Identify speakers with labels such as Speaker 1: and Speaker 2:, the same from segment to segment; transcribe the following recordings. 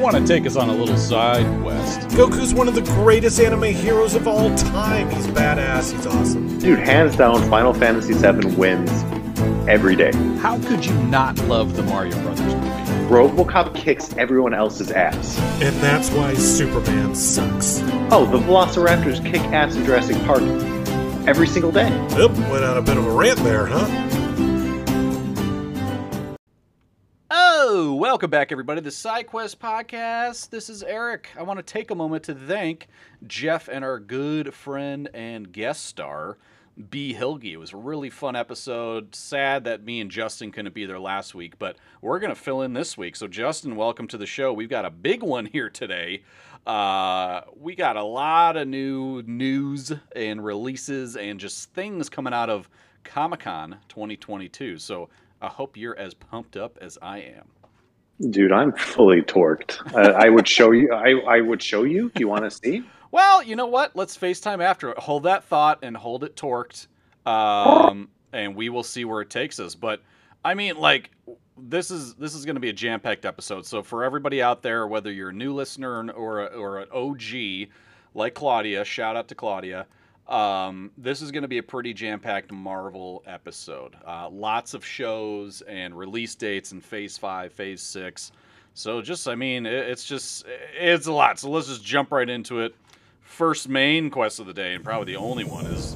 Speaker 1: want to take us on a little side quest.
Speaker 2: Goku's one of the greatest anime heroes of all time. He's badass. He's awesome.
Speaker 3: Dude, hands down, Final Fantasy VII wins every day.
Speaker 1: How could you not love the Mario Brothers movie?
Speaker 3: RoboCop kicks everyone else's ass.
Speaker 2: And that's why Superman sucks.
Speaker 3: Oh, the Velociraptors kick ass in Jurassic Park every single day.
Speaker 2: Yep, went on a bit of a rant there, huh?
Speaker 1: Welcome back, everybody. To the SideQuest podcast. This is Eric. I want to take a moment to thank Jeff and our good friend and guest star, B. Hilge. It was a really fun episode. Sad that me and Justin couldn't be there last week, but we're going to fill in this week. So, Justin, welcome to the show. We've got a big one here today. Uh, we got a lot of new news and releases and just things coming out of Comic Con 2022. So, I hope you're as pumped up as I am.
Speaker 3: Dude, I'm fully torqued. Uh, I would show you. I, I would show you. Do you want to see?
Speaker 1: Well, you know what? Let's FaceTime after. Hold that thought and hold it torqued, um, and we will see where it takes us. But I mean, like this is this is going to be a jam packed episode. So for everybody out there, whether you're a new listener or a, or an OG like Claudia, shout out to Claudia. Um, this is going to be a pretty jam packed Marvel episode. Uh, lots of shows and release dates in Phase Five, Phase Six. So just, I mean, it, it's just it's a lot. So let's just jump right into it. First main quest of the day, and probably the only one, is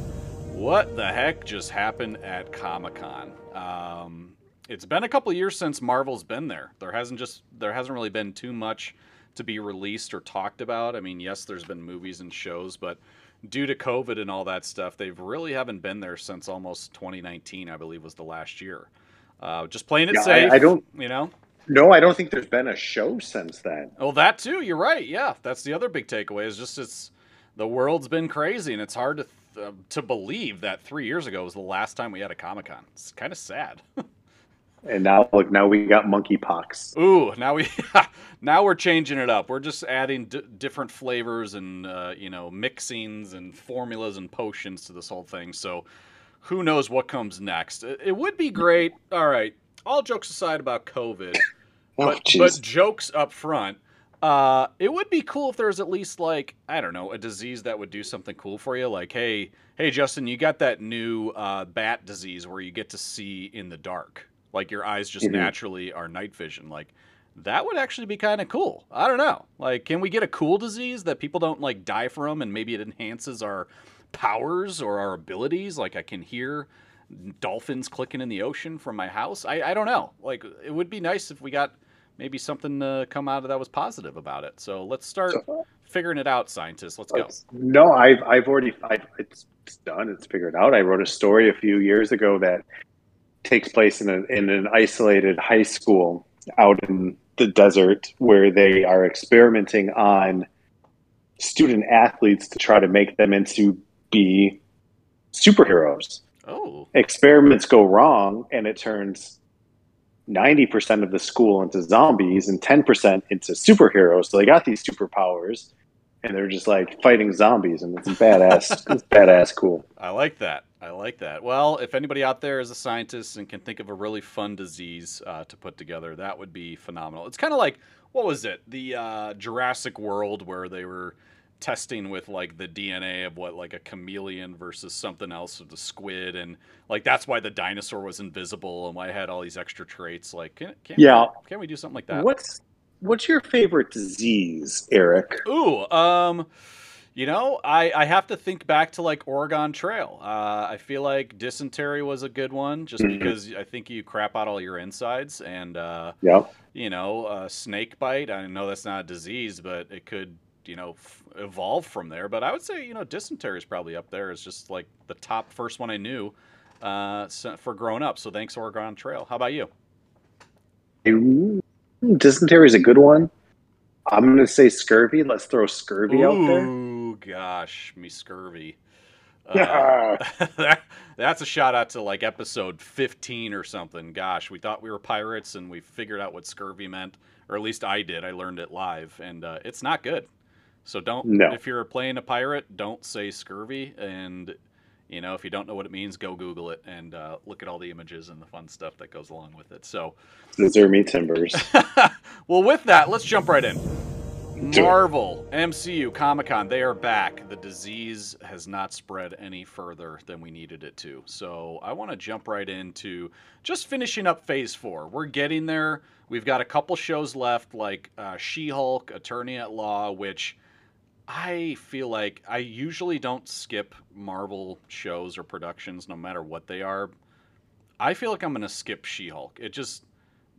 Speaker 1: what the heck just happened at Comic Con? Um, it's been a couple years since Marvel's been there. There hasn't just there hasn't really been too much to be released or talked about. I mean, yes, there's been movies and shows, but due to COVID and all that stuff, they've really haven't been there since almost 2019, I believe, was the last year. Uh, just playing it
Speaker 3: Yeah, I-
Speaker 1: safe.
Speaker 3: I don't-
Speaker 1: you know.
Speaker 3: No, I don't think there's been a show since then.
Speaker 1: Well, that too. You're right. Yeah, that's the other big takeaway. Is just it's the world's been crazy, and it's hard to uh, to believe that three years ago was the last time we had a Comic Con. It's kind of sad.
Speaker 3: And now, look, now we got monkeypox.
Speaker 1: Ooh, now we now we're changing it up. We're just adding d- different flavors and uh, you know mixings and formulas and potions to this whole thing. So who knows what comes next? It, it would be great. All right, all jokes aside about COVID,
Speaker 3: Oh,
Speaker 1: but, but jokes up front. Uh, it would be cool if there was at least like I don't know a disease that would do something cool for you. Like, hey, hey, Justin, you got that new uh, bat disease where you get to see in the dark, like your eyes just
Speaker 3: Mhm.
Speaker 1: naturally are night vision. Like, that would actually be kind of cool. I don't know. Like, can we get a cool disease that people don't like die from, and maybe it enhances our powers or our abilities? Like, I can hear dolphins clicking in the ocean from my house. I, I don't know. Like, it would be nice if we got maybe something to come out of that was positive about it. So let's start figuring it out, scientists. Let's go.
Speaker 3: No, I've I've already I've, it's done. It's figured out. I wrote a story a few years ago that takes place in a in an isolated high school out in the desert where they are experimenting on student athletes to try to make them into be superheroes.
Speaker 1: Oh,
Speaker 3: Experiments go wrong, and it turns. 90% of the school into zombies and 10% into superheroes. So they got these superpowers and they're just like fighting zombies and it's badass it's badass cool
Speaker 1: I like that. I like that. Well, if anybody out there is a scientist and can think of a really fun disease uh, to put together, that would be phenomenal. It's kind of like what was it? The uh, Jurassic World where they were testing with like the DNA of what like a chameleon versus something else with the squid, and like that's why the dinosaur was invisible and why it had all these extra traits. Like, can, can
Speaker 3: Yeah.
Speaker 1: we, can we do something like that?
Speaker 3: what's what's your favorite disease eric
Speaker 1: Ooh, um, you know, I, I have to think back to like Oregon Trail. Uh, I feel like dysentery was a good one just
Speaker 3: Mhm.
Speaker 1: because I think you crap out all your insides and, uh,
Speaker 3: yeah
Speaker 1: you know, uh, snake bite. I know that's not a disease, but it could, you know, f- evolve from there. But I would say, you know, dysentery is probably up there. It's just like the top first one I knew uh, so- for growing up. So thanks, Oregon Trail. How about you?
Speaker 3: Dysentery is a good one i'm gonna say scurvy let's throw scurvy out there
Speaker 1: Ooh, gosh, me scurvy. Uh, that, that's a shout out to like episode 15 or something. Gosh, we thought we were pirates and we figured out what scurvy meant, or at least I did. I learned it live, and uh, it's not good. So don't,
Speaker 3: No.
Speaker 1: if you're playing a pirate, don't say scurvy. And You know, if you don't know what it means, go Google it and uh, look at all the images and the fun stuff that goes along with it. So,
Speaker 3: Scissor me timbers.
Speaker 1: well, with that, let's jump right in. Marvel, MCU, Comic Con, they are back. The disease has not spread any further than we needed it to. So I want to jump right into just finishing up phase four. We're getting there. We've got a couple shows left, like uh, She Hulk, Attorney at Law, which I feel like I usually don't skip Marvel shows or productions, no matter what they are. I feel like I'm going to skip She Hulk. It just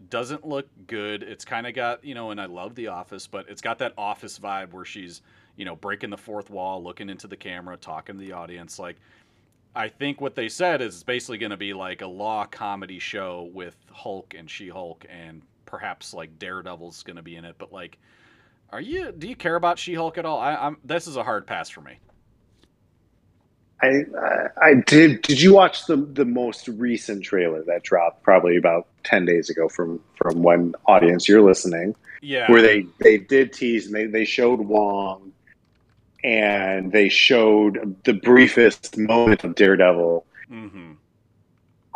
Speaker 1: doesn't look good. It's kind of got, you know, and I love The Office, but it's got that office vibe where she's, you know, breaking the fourth wall, looking into the camera, talking to the audience. Like, I think what they said is it's basically going to be like a law comedy show with Hulk and She Hulk, and perhaps like Daredevil's going to be in it. But like, are you? Do you care about She Hulk at all? I, I'm. This is a hard pass for me.
Speaker 3: I, I I did. Did you watch the the most recent trailer that dropped probably about ten days ago from from when audience you're listening,
Speaker 1: Yeah.
Speaker 3: where they they did tease and they they showed Wong, and they showed the briefest moment of Daredevil.
Speaker 1: hmm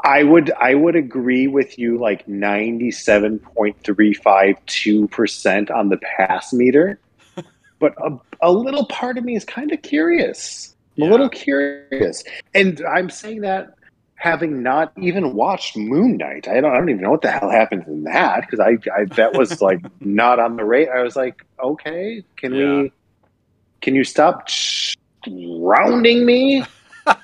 Speaker 3: I would I would agree with you like ninety seven point three five two percent on the pass meter, but a, a little part of me is kind of curious. I'm
Speaker 1: Yeah.
Speaker 3: a little curious, and I'm saying that having not even watched Moon Knight. I don't I don't even know what the hell happens in that because I, I that was like not on the rate. I was like, okay, can
Speaker 1: Yeah.
Speaker 3: we? Can you stop rounding me?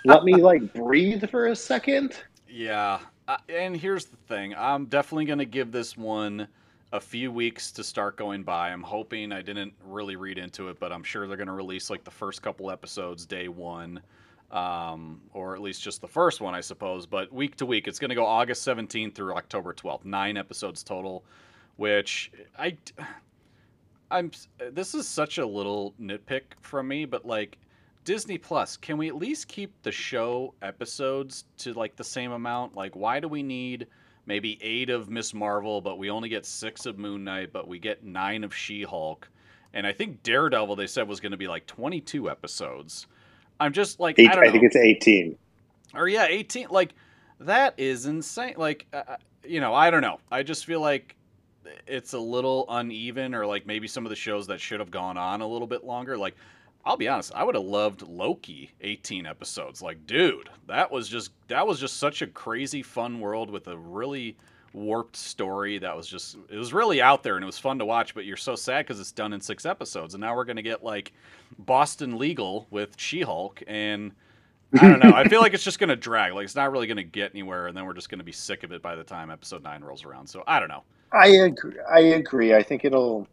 Speaker 3: Let me like breathe for a second.
Speaker 1: Yeah, uh, and here's the thing. I'm definitely going to give this one a few weeks to start going by. I'm hoping I didn't really read into it, but I'm sure they're going to release like the first couple episodes day one, um, or at least just the first one, I suppose. But week to week, it's going to go August 17th through October 12th. Nine episodes total, which I. I'm. This is such a little nitpick from me, but like Disney Plus, can we at least keep the show episodes to like the same amount? Like, why do we need maybe eight of Miss Marvel, but we only get six of Moon Knight, but we get nine of She Hulk? And I think Daredevil, they said, was going to be like 22 episodes. I'm just like,
Speaker 3: Eight,
Speaker 1: I don't know.
Speaker 3: I think it's 18.
Speaker 1: or yeah, 18. Like, that is insane. Like, uh, you know, I don't know. I just feel like it's a little uneven, or like maybe some of the shows that should have gone on a little bit longer. Like, I'll be honest, I would have loved Loki 18 episodes. Like, dude, that was just that was just such a crazy fun world with a really warped story that was just it was really out there and it was fun to watch, but you're so sad cuz it's done in 6 episodes and now we're going to get like Boston Legal with She-Hulk and I don't know. I feel like it's just going to drag. Like it's not really going to get anywhere and then we're just going to be sick of it by the time episode 9 rolls around. So, I don't know.
Speaker 3: I agree. I agree. I think it'll.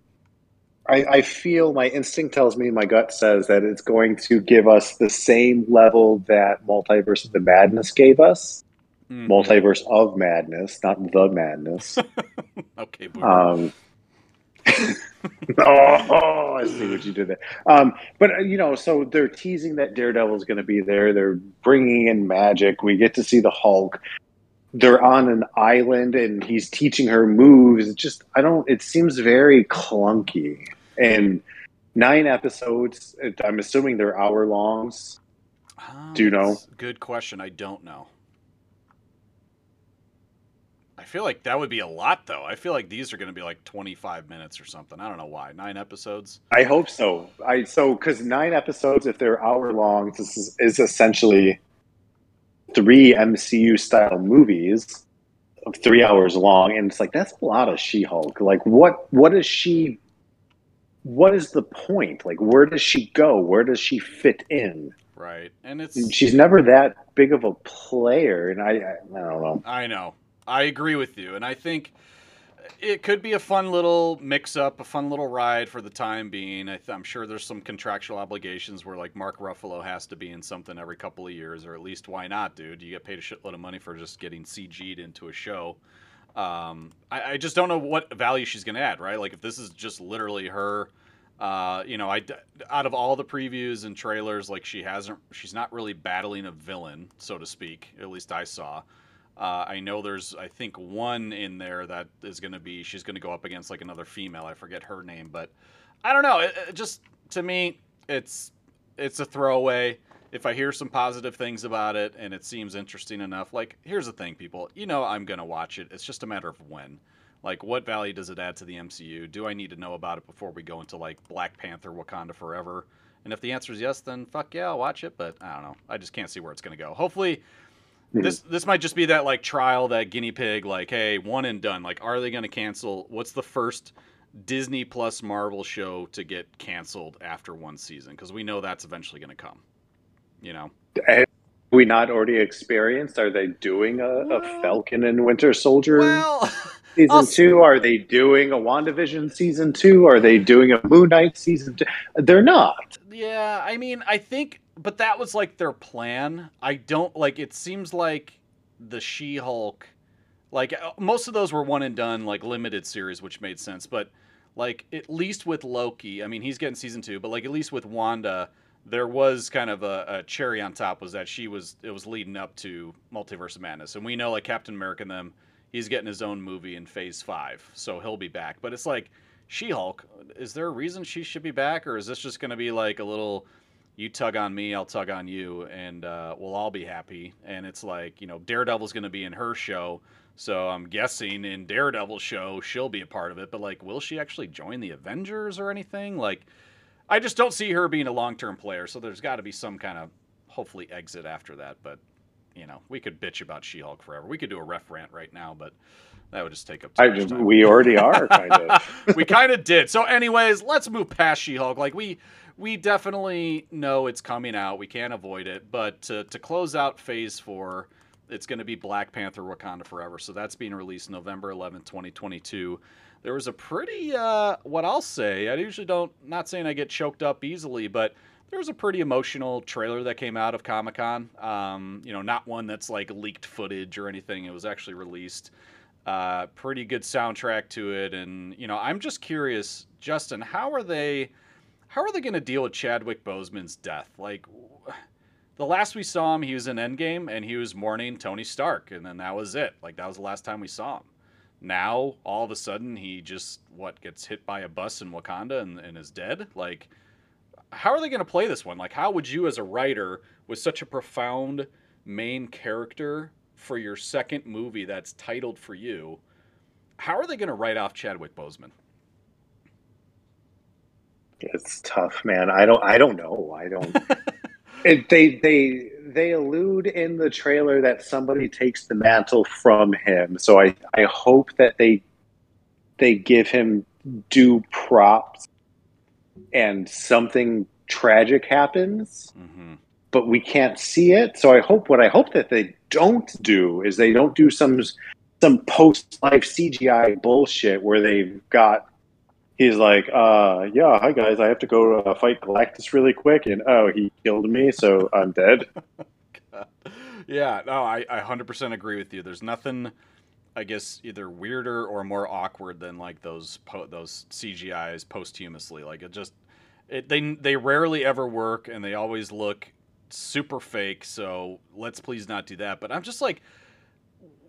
Speaker 3: I, I feel my instinct tells me, my gut says that it's going to give us the same level that Multiverse of the Madness gave us.
Speaker 1: Mhm.
Speaker 3: Multiverse of Madness, not the Madness.
Speaker 1: Okay, boomer.
Speaker 3: Um, oh, oh, I see what you did there. Um, but uh, you know, so they're teasing that Daredevil is going to be there. They're bringing in magic. We get to see the Hulk. They're on an island, and he's teaching her moves. It just, I don't. It seems very clunky. And nine episodes. I'm assuming they're hour longs.
Speaker 1: Ah,
Speaker 3: do you know?
Speaker 1: Good question. I don't know. I feel like that would be a lot, though. I feel like these are going to be like 25 minutes or something. I don't know why. Nine episodes.
Speaker 3: I hope so. I so because nine episodes, if they're hour long, this is, is essentially three MCU style movies of three hours long, and it's like that's a lot of She Hulk. Like, what what is she? What is the point? Like, where does she go? Where does she fit in?
Speaker 1: Right. And it's.
Speaker 3: She's never that big of a player, and I I, I don't know.
Speaker 1: I know. I agree with you. And I think it could be a fun little mix up, a fun little ride for the time being. I I'm sure there's some contractual obligations where, like, Mark Ruffalo has to be in something every couple of years, or at least why not, dude? You get paid a shitload of money for just getting CG'd into a show. Um, I, I just don't know what value she's going to add, right? Like, if this is just literally her. Uh, you know, I out of all the previews and trailers, like she hasn't, she's not really battling a villain, so to speak. At least I saw. Uh, I know there's, I think, one in there that is going to be, she's going to go up against like another female. I forget her name, but I don't know. It, it just to me, it's it's a throwaway. if I hear some positive things about it and it seems interesting enough, like here's the thing, people, you know I'm gonna watch it. It's just a matter of when. Like, what value does it add to the MCU? Do I need to know about it before we go into like Black Panther, Wakanda Forever? And if the answer is yes, then fuck yeah, I'll watch it. But I don't know. I just can't see where it's gonna go. Hopefully,
Speaker 3: Mhm.
Speaker 1: this this might just be that like trial, that guinea pig. Like, hey, one and done. Like, are they gonna cancel? What's the first Disney Plus Marvel show to get canceled after one season? Because we know that's eventually gonna come. You know.
Speaker 3: Have we not already experienced? Are they doing a, a Falcon and Winter Soldier
Speaker 1: Well.
Speaker 3: season
Speaker 1: I'll
Speaker 3: two? Are they doing a WandaVision season two? Are they doing a Moon Knight season two? They're not.
Speaker 1: Yeah, I mean, I think, but that was like their plan. I don't like. It seems like the She-Hulk, like uh, most of those were one and done, like limited series, which made sense. But like at least with Loki, I mean, he's getting season two, but like at least with Wanda, there was kind of a, a cherry on top was that she was it was leading up to Multiverse of Madness, and we know like Captain America and them, he's getting his own movie in Phase Five, so he'll be back. But it's like She-Hulk. Is there a reason she should be back, or is this just going to be like a little? You tug on me, I'll tug on you, and uh, we'll all be happy. And it's like you know, Daredevil's going to be in her show, so I'm guessing in Daredevil's show she'll be a part of it. But like, will she actually join the Avengers or anything? Like, I just don't see her being a long-term player. So there's got to be some kind of hopefully exit after that. But you know, we could bitch about She-Hulk forever. We could do a ref rant right now, but that would just take up
Speaker 3: I, we already are kind of.
Speaker 1: we kind of did. So, anyways, let's move past She-Hulk. Like we we definitely know it's coming out. We can't avoid it. But to, to close out Phase Four, it's going to be Black Panther: Wakanda Forever. So that's being released November 11th, 2022. There was a pretty, uh, what I'll say. I usually don't. Not saying I get choked up easily, but there was a pretty emotional trailer that came out of Comic Con. Um, you know, not one that's like leaked footage or anything. It was actually released. Uh, pretty good soundtrack to it, and you know, I'm just curious, Justin, how are they, how are they going to deal with Chadwick Boseman's death? Like, the last we saw him, he was in Endgame, and he was mourning Tony Stark, and then that was it. Like that was the last time we saw him. Now, all of a sudden, he just what gets hit by a bus in Wakanda and, and is dead. Like, how are they going to play this one? Like, how would you, as a writer, with such a profound main character for your second movie that's titled for you, how are they going to write off Chadwick Boseman?
Speaker 3: It's tough, man. I don't. I don't know. I don't. it, they they they allude in the trailer that somebody takes the mantle from him. So I I hope that they they give him due props and something tragic happens,
Speaker 1: Mm-hmm.
Speaker 3: but we can't see it. So I hope what I hope that they don't do is they don't do some some post life CGI bullshit where they've got he's like, uh, yeah, hi guys, I have to go uh, fight Galactus really quick, and oh, he killed me, so I'm dead.
Speaker 1: yeah, no, I, I 100% agree with you. There's nothing, I guess, either weirder or more awkward than like those po- those CGIs posthumously. Like it just, it, they they rarely ever work, and they always look super fake. So let's please not do that. But I'm just like,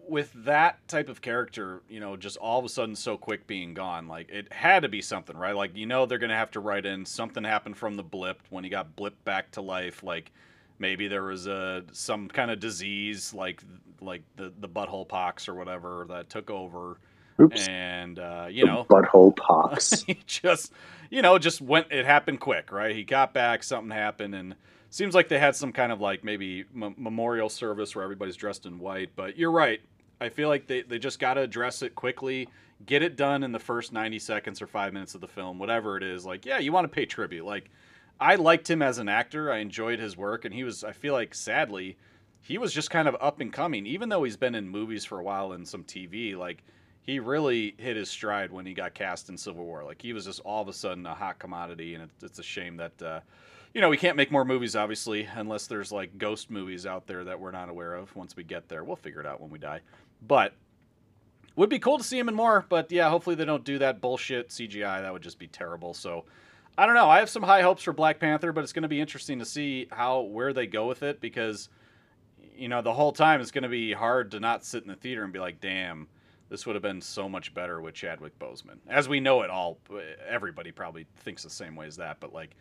Speaker 1: with that type of character, you know, just all of a sudden so quick being gone, like it had to be something, right? Like you know they're gonna have to write in something happened from the blip when he got blipped back to life, like maybe there was a some kind of disease like like the the butthole pox or whatever that took over,
Speaker 3: Oops,
Speaker 1: and uh, you know.
Speaker 3: butthole pox.
Speaker 1: he just you know just went it happened quick right? He got back something happened and seems like they had some kind of like maybe m- memorial service where everybody's dressed in white but you're right i feel like they, they just got to address it quickly get it done in the first 90 seconds or five minutes of the film whatever it is like yeah you want to pay tribute like i liked him as an actor i enjoyed his work and he was i feel like sadly he was just kind of up and coming even though he's been in movies for a while and some tv like he really hit his stride when he got cast in Civil War. Like he was just all of a sudden a hot commodity, and it, it's a shame that uh, you know we can't make more movies, obviously, unless there's like ghost movies out there that we're not aware of. Once we get there, we'll figure it out when we die. But would be cool to see him in more. But yeah, hopefully they don't do that bullshit CGI. That would just be terrible. So. I don't know. I have some high hopes for Black Panther, but it's going to be interesting to see how where they go with it because you know the whole time it's going to be hard to not sit in the theater and be like, "Damn, this would have been so much better with Chadwick Boseman. As we know it all, everybody probably thinks the same way as that. But like,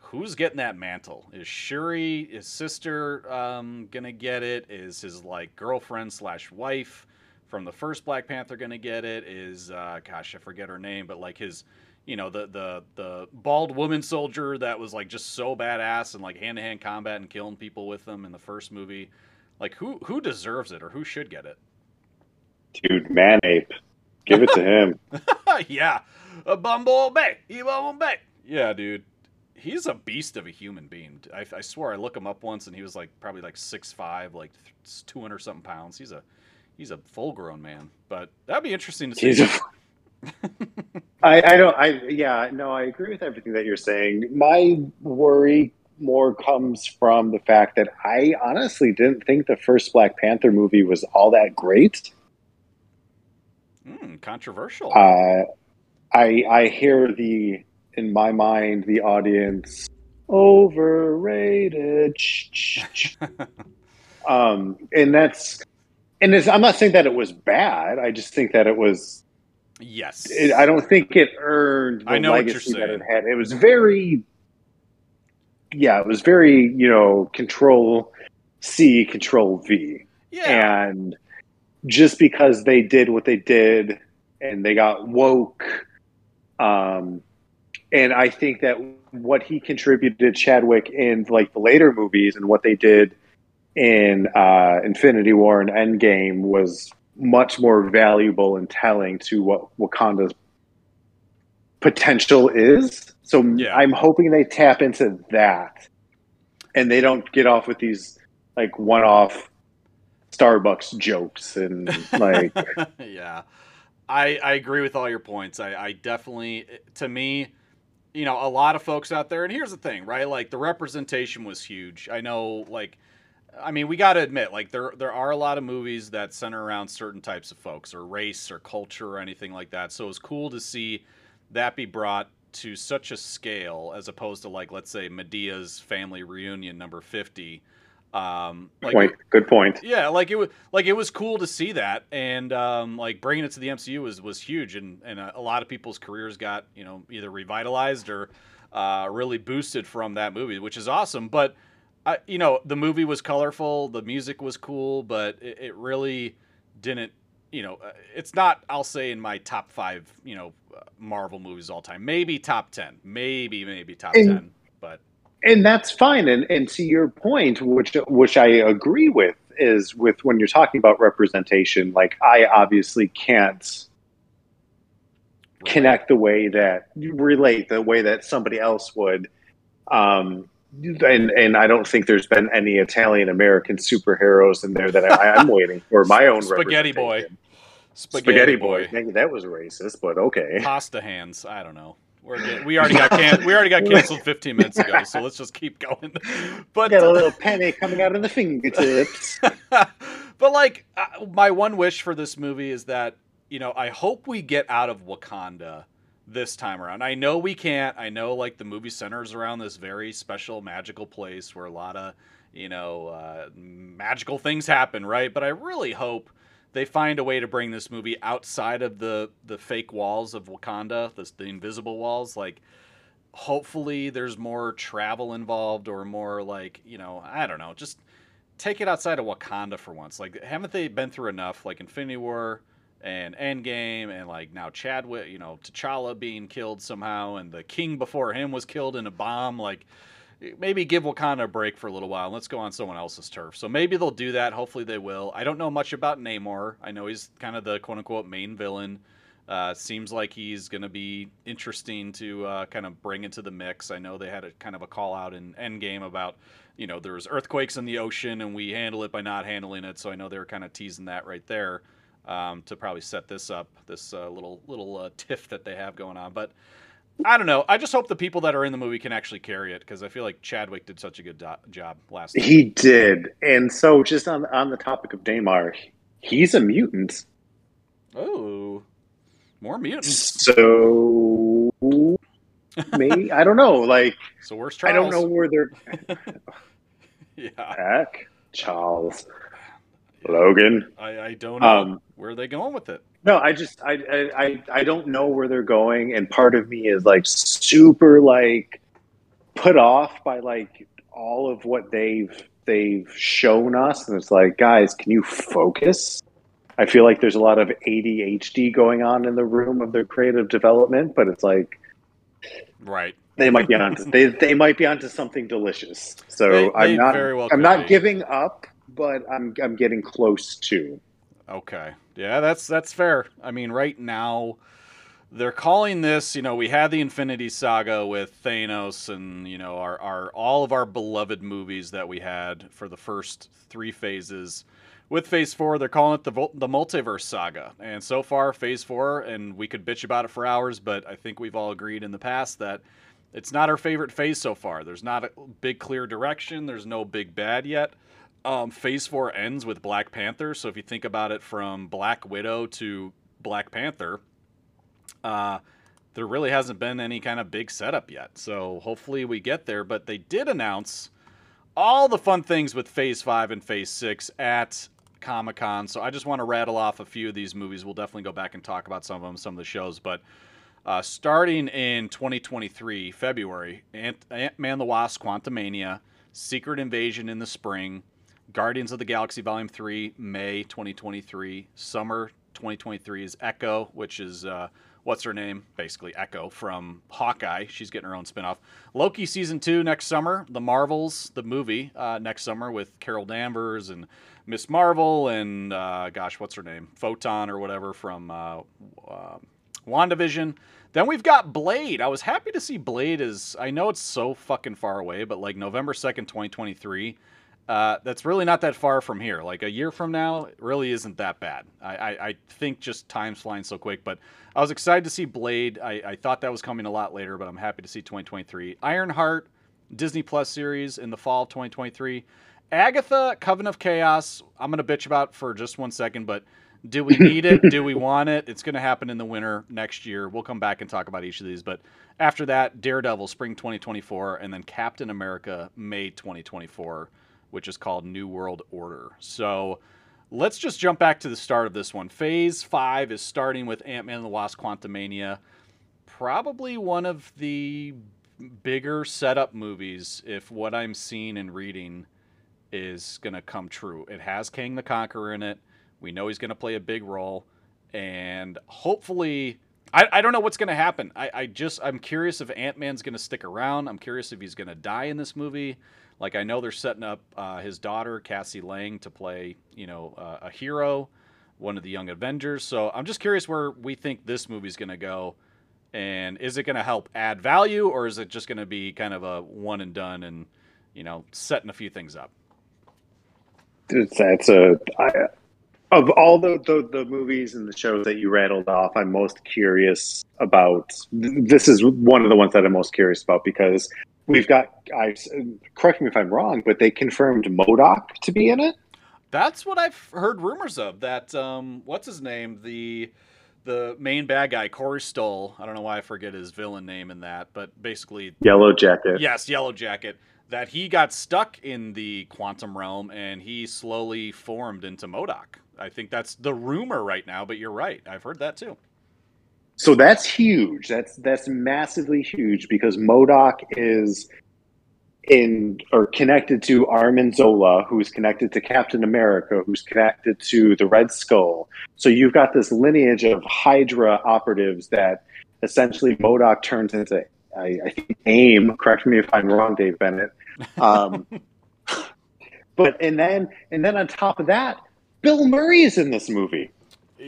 Speaker 1: who's getting that mantle? Is Shuri, his sister, um, gonna get it? Is his like girlfriend slash wife from the first Black Panther gonna get it? Is uh, gosh, I forget her name, but like his, you know, the the the bald woman soldier that was like just so badass and like hand to hand combat and killing people with them in the first movie. Like who who deserves it or who should get it?
Speaker 3: Dude, man ape. Give it to him.
Speaker 1: yeah, a bumblebee, he bumblebee. Yeah, dude, he's a beast of a human being. I, I swear, I look him up once, and he was like probably like six five, like two hundred something pounds. He's a he's a full grown man. But that'd be interesting to see.
Speaker 3: I, I don't. I yeah. No, I agree with everything that you're saying. My worry more comes from the fact that I honestly didn't think the first Black Panther movie was all that great.
Speaker 1: Mm, controversial.
Speaker 3: Uh, I I hear the in my mind the audience overrated. um, and that's and it's, I'm not saying that it was bad. I just think that it was.
Speaker 1: yes.
Speaker 3: It, I don't think it earned the
Speaker 1: I know what you're
Speaker 3: legacy that it had. It was very. Yeah, it was very you know control C control V
Speaker 1: yeah.
Speaker 3: and just because they did what they did and they got woke um and i think that what he contributed to chadwick in like the later movies and what they did in uh infinity war and endgame was much more valuable and telling to what wakanda's potential is so
Speaker 1: Yeah.
Speaker 3: i'm hoping they tap into that and they don't get off with these like one-off Starbucks jokes and like
Speaker 1: yeah, I I agree with all your points. I I definitely to me, you know, a lot of folks out there. And here's the thing, right? Like the representation was huge. I know, like. I mean, we got to admit, like there there are a lot of movies that center around certain types of folks, or race, or culture, or anything like that. So it's cool to see that be brought to such a scale, as opposed to like, let's say, Madea's family reunion number fifty. Um, like
Speaker 3: point good point
Speaker 1: yeah, like it was like it was cool to see that, and um, like bringing it to the MCU was was huge, and and a, a lot of people's careers got you know either revitalized or uh, really boosted from that movie, which is awesome. But I, you know, the movie was colorful, the music was cool, but it, it really didn't. You know, uh, it's not. I'll say in my top five. You know, uh, Marvel movies all time. Maybe top ten. Maybe maybe top
Speaker 3: And-
Speaker 1: ten. But
Speaker 3: and that's fine and and to your point which which I agree with is with when you're talking about representation like I obviously can't connect the way that relate the way that somebody else would um and and I don't think there's been any Italian American superheroes in there that I, I'm waiting for my own
Speaker 1: Spaghetti boy.
Speaker 3: representation. Spaghetti boy. Maybe that was racist, but okay.
Speaker 1: pasta hands. I don't know. We're get, we already got can, we already got canceled 15 minutes ago, so let's just keep going. But
Speaker 3: Got a little penny coming out of the fingertips.
Speaker 1: but like uh, my one wish for this movie is that you know I hope we get out of Wakanda this time around. I know we can't. I know like the movie centers around this very special magical place where a lot of you know uh, magical things happen, right? But I really hope they find a way to bring this movie outside of the the fake walls of Wakanda, the, the invisible walls, like hopefully there's more travel involved or more like you know i don't know just take it outside of wakanda for once. Like haven't they been through enough like infinity war and endgame and like now chadwick you know t'challa being killed somehow and the king before him was killed in a bomb? Like maybe give wakanda a break for a little while and let's go on someone else's turf so maybe they'll do that hopefully they will i don't know much about namor i know he's kind of the quote-unquote main villain uh, seems like he's going to be interesting to uh, kind of bring into the mix. I know they had a kind of a call out in Endgame about, you know, there was earthquakes in the ocean and we handle it by not handling it. So I know they were kind of teasing that right there um, to probably set this up, this uh, little little uh, tiff that they have going on. But I don't know. I just hope the people that are in the movie can actually carry it because I feel like Chadwick did such a good do- job last. time.
Speaker 3: He did, and so just on on the topic of Namor, he's a mutant.
Speaker 1: Oh, more mutants.
Speaker 3: So maybe I don't know. Like
Speaker 1: So where's
Speaker 3: I
Speaker 1: Charles?
Speaker 3: don't know where they're
Speaker 1: Yeah,
Speaker 3: Heck, Charles, Logan.
Speaker 1: I, I don't know
Speaker 3: Um,
Speaker 1: where are they going with it.
Speaker 3: No, I just I, I I don't know where they're going, and part of me is like super like put off by like all of what they've they've shown us, and it's like, guys, can you focus? I feel like there's a lot of ADHD going on in the room of their creative development, but it's like
Speaker 1: right.
Speaker 3: They might be onto they they might be onto something delicious. So
Speaker 1: They- they
Speaker 3: I'm not
Speaker 1: well
Speaker 3: I'm not
Speaker 1: be.
Speaker 3: giving up, but I'm I'm getting close to.
Speaker 1: Okay. Yeah, that's that's fair. I mean, right now they're calling this, you know, we had the Infinity Saga with Thanos and, you know, our, our all of our beloved movies that we had for the first three phases. With Phase 4, they're calling it the the Multiverse Saga. And so far Phase 4 and we could bitch about it for hours, but I think we've all agreed in the past that it's not our favorite phase so far. There's not a big clear direction, there's no big bad yet um, Phase Four ends with Black Panther. So if you think about it from Black Widow to Black Panther, uh, there really hasn't been any kind of big setup yet. So hopefully we get there. But they did announce all the fun things with Phase Five and Phase Six at Comic Con. So I just want to rattle off a few of these movies. We'll definitely go back and talk about some of them, some of the shows, but. Uh, starting in 2023, February, Ant- Ant-Man the Wasp, Quantumania, Secret Invasion in the spring, Guardians of the Galaxy Volume 3, May 2023. Summer 2023 is Echo, which is, uh, what's her name? Basically, Echo from Hawkeye. She's getting her own spinoff. Loki Season 2 next summer. The Marvels, the movie, uh, next summer with Carol Danvers and Miss Marvel and, uh, gosh, what's her name? Photon or whatever from uh, uh, WandaVision. Then we've got Blade. I was happy to see Blade is I know it's so fucking far away, but like November 2nd, 2023. Uh, that's really not that far from here. Like a year from now, really isn't that bad. I, I, I think just time's flying so quick. But I was excited to see Blade. I, I thought that was coming a lot later, but I'm happy to see 2023. Ironheart, Disney Plus series in the fall of 2023. Agatha, Coven of Chaos. I'm gonna bitch about for just one second, but do we need it? do we want it? It's gonna happen in the winter next year. We'll come back and talk about each of these, but after that, Daredevil, spring 2024, and then Captain America, May 2024, which is called New World Order. So let's just jump back to the start of this one. Phase five is starting with Ant Man and the Wasp Quantumania. Probably one of the bigger setup movies, if what I'm seeing and reading is going to come true. It has Kang the Conqueror in it. We know he's going to play a big role. And hopefully, I, I don't know what's going to happen. I, I just, I'm curious if Ant Man's going to stick around. I'm curious if he's going to die in this movie. Like, I know they're setting up uh, his daughter, Cassie Lang, to play, you know, uh, a hero, one of the young Avengers. So I'm just curious where we think this movie's going to go. And is it going to help add value or is it just going to be kind of a one and done and, you know, setting a few things up?
Speaker 3: That's a I, of all the, the the movies and the shows that you rattled off. I'm most curious about. This is one of the ones that I'm most curious about because we've got. I correct me if I'm wrong, but they confirmed MODOK to be in it.
Speaker 1: That's what I've heard rumors of. That um, what's his name? The the main bad guy, Corey Stoll. I don't know why I forget his villain name in that, but basically,
Speaker 3: Yellow Jacket.
Speaker 1: yes, Yellow Jacket. That he got stuck in the quantum realm and he slowly formed into MODOK. I think that's the rumor right now, but you're right. I've heard that too.
Speaker 3: So that's huge. That's that's massively huge because MODOK is in or connected to Arnim Zola, who's connected to Captain America, who's connected to the Red Skull. So you've got this lineage of Hydra operatives that essentially MODOK turns into. I, I think AIM. Correct me if I'm wrong, Dave Bennett. Um, but and then and then on top of that, Bill Murray is in this movie.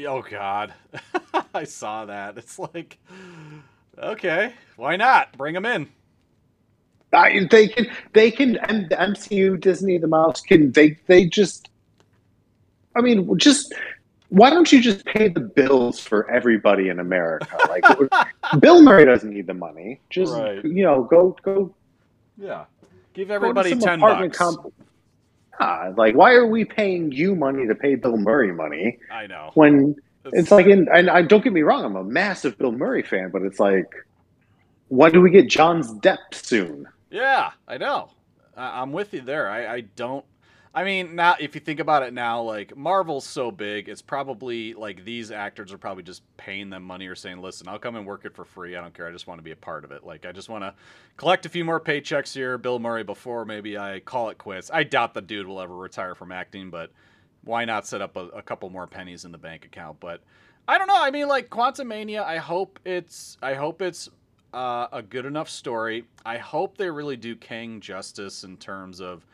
Speaker 1: Oh God, I saw that. It's like, okay, why not? Bring them in.
Speaker 3: I, they can they can and the MCU Disney the mouse can they they just I mean just why don't you just pay the bills for everybody in America like Bill Murray doesn't need the money just
Speaker 1: Right.
Speaker 3: you know go go
Speaker 1: Yeah, give everybody ten bucks.
Speaker 3: comp- Ah, like why are we paying you money to pay Bill Murray money
Speaker 1: I know.
Speaker 3: when it's like in and I don't get me wrong I'm a massive Bill Murray fan but it's like when do we get Johnny Depp soon
Speaker 1: Yeah, I know. I- I'm with you there. I, I don't. I mean, now if you think about it now, like Marvel's so big, it's probably like these actors are probably just paying them money or saying, "Listen, I'll come and work it for free. I don't care. I just want to be a part of it. Like I just want to collect a few more paychecks here, Bill Murray, before maybe I call it quits." I doubt the dude will ever retire from acting, but why not set up a, a couple more pennies in the bank account? But I don't know. I mean, like Quantum Mania. I hope it's I hope it's uh, a good enough story. I hope they really do Kang justice in terms of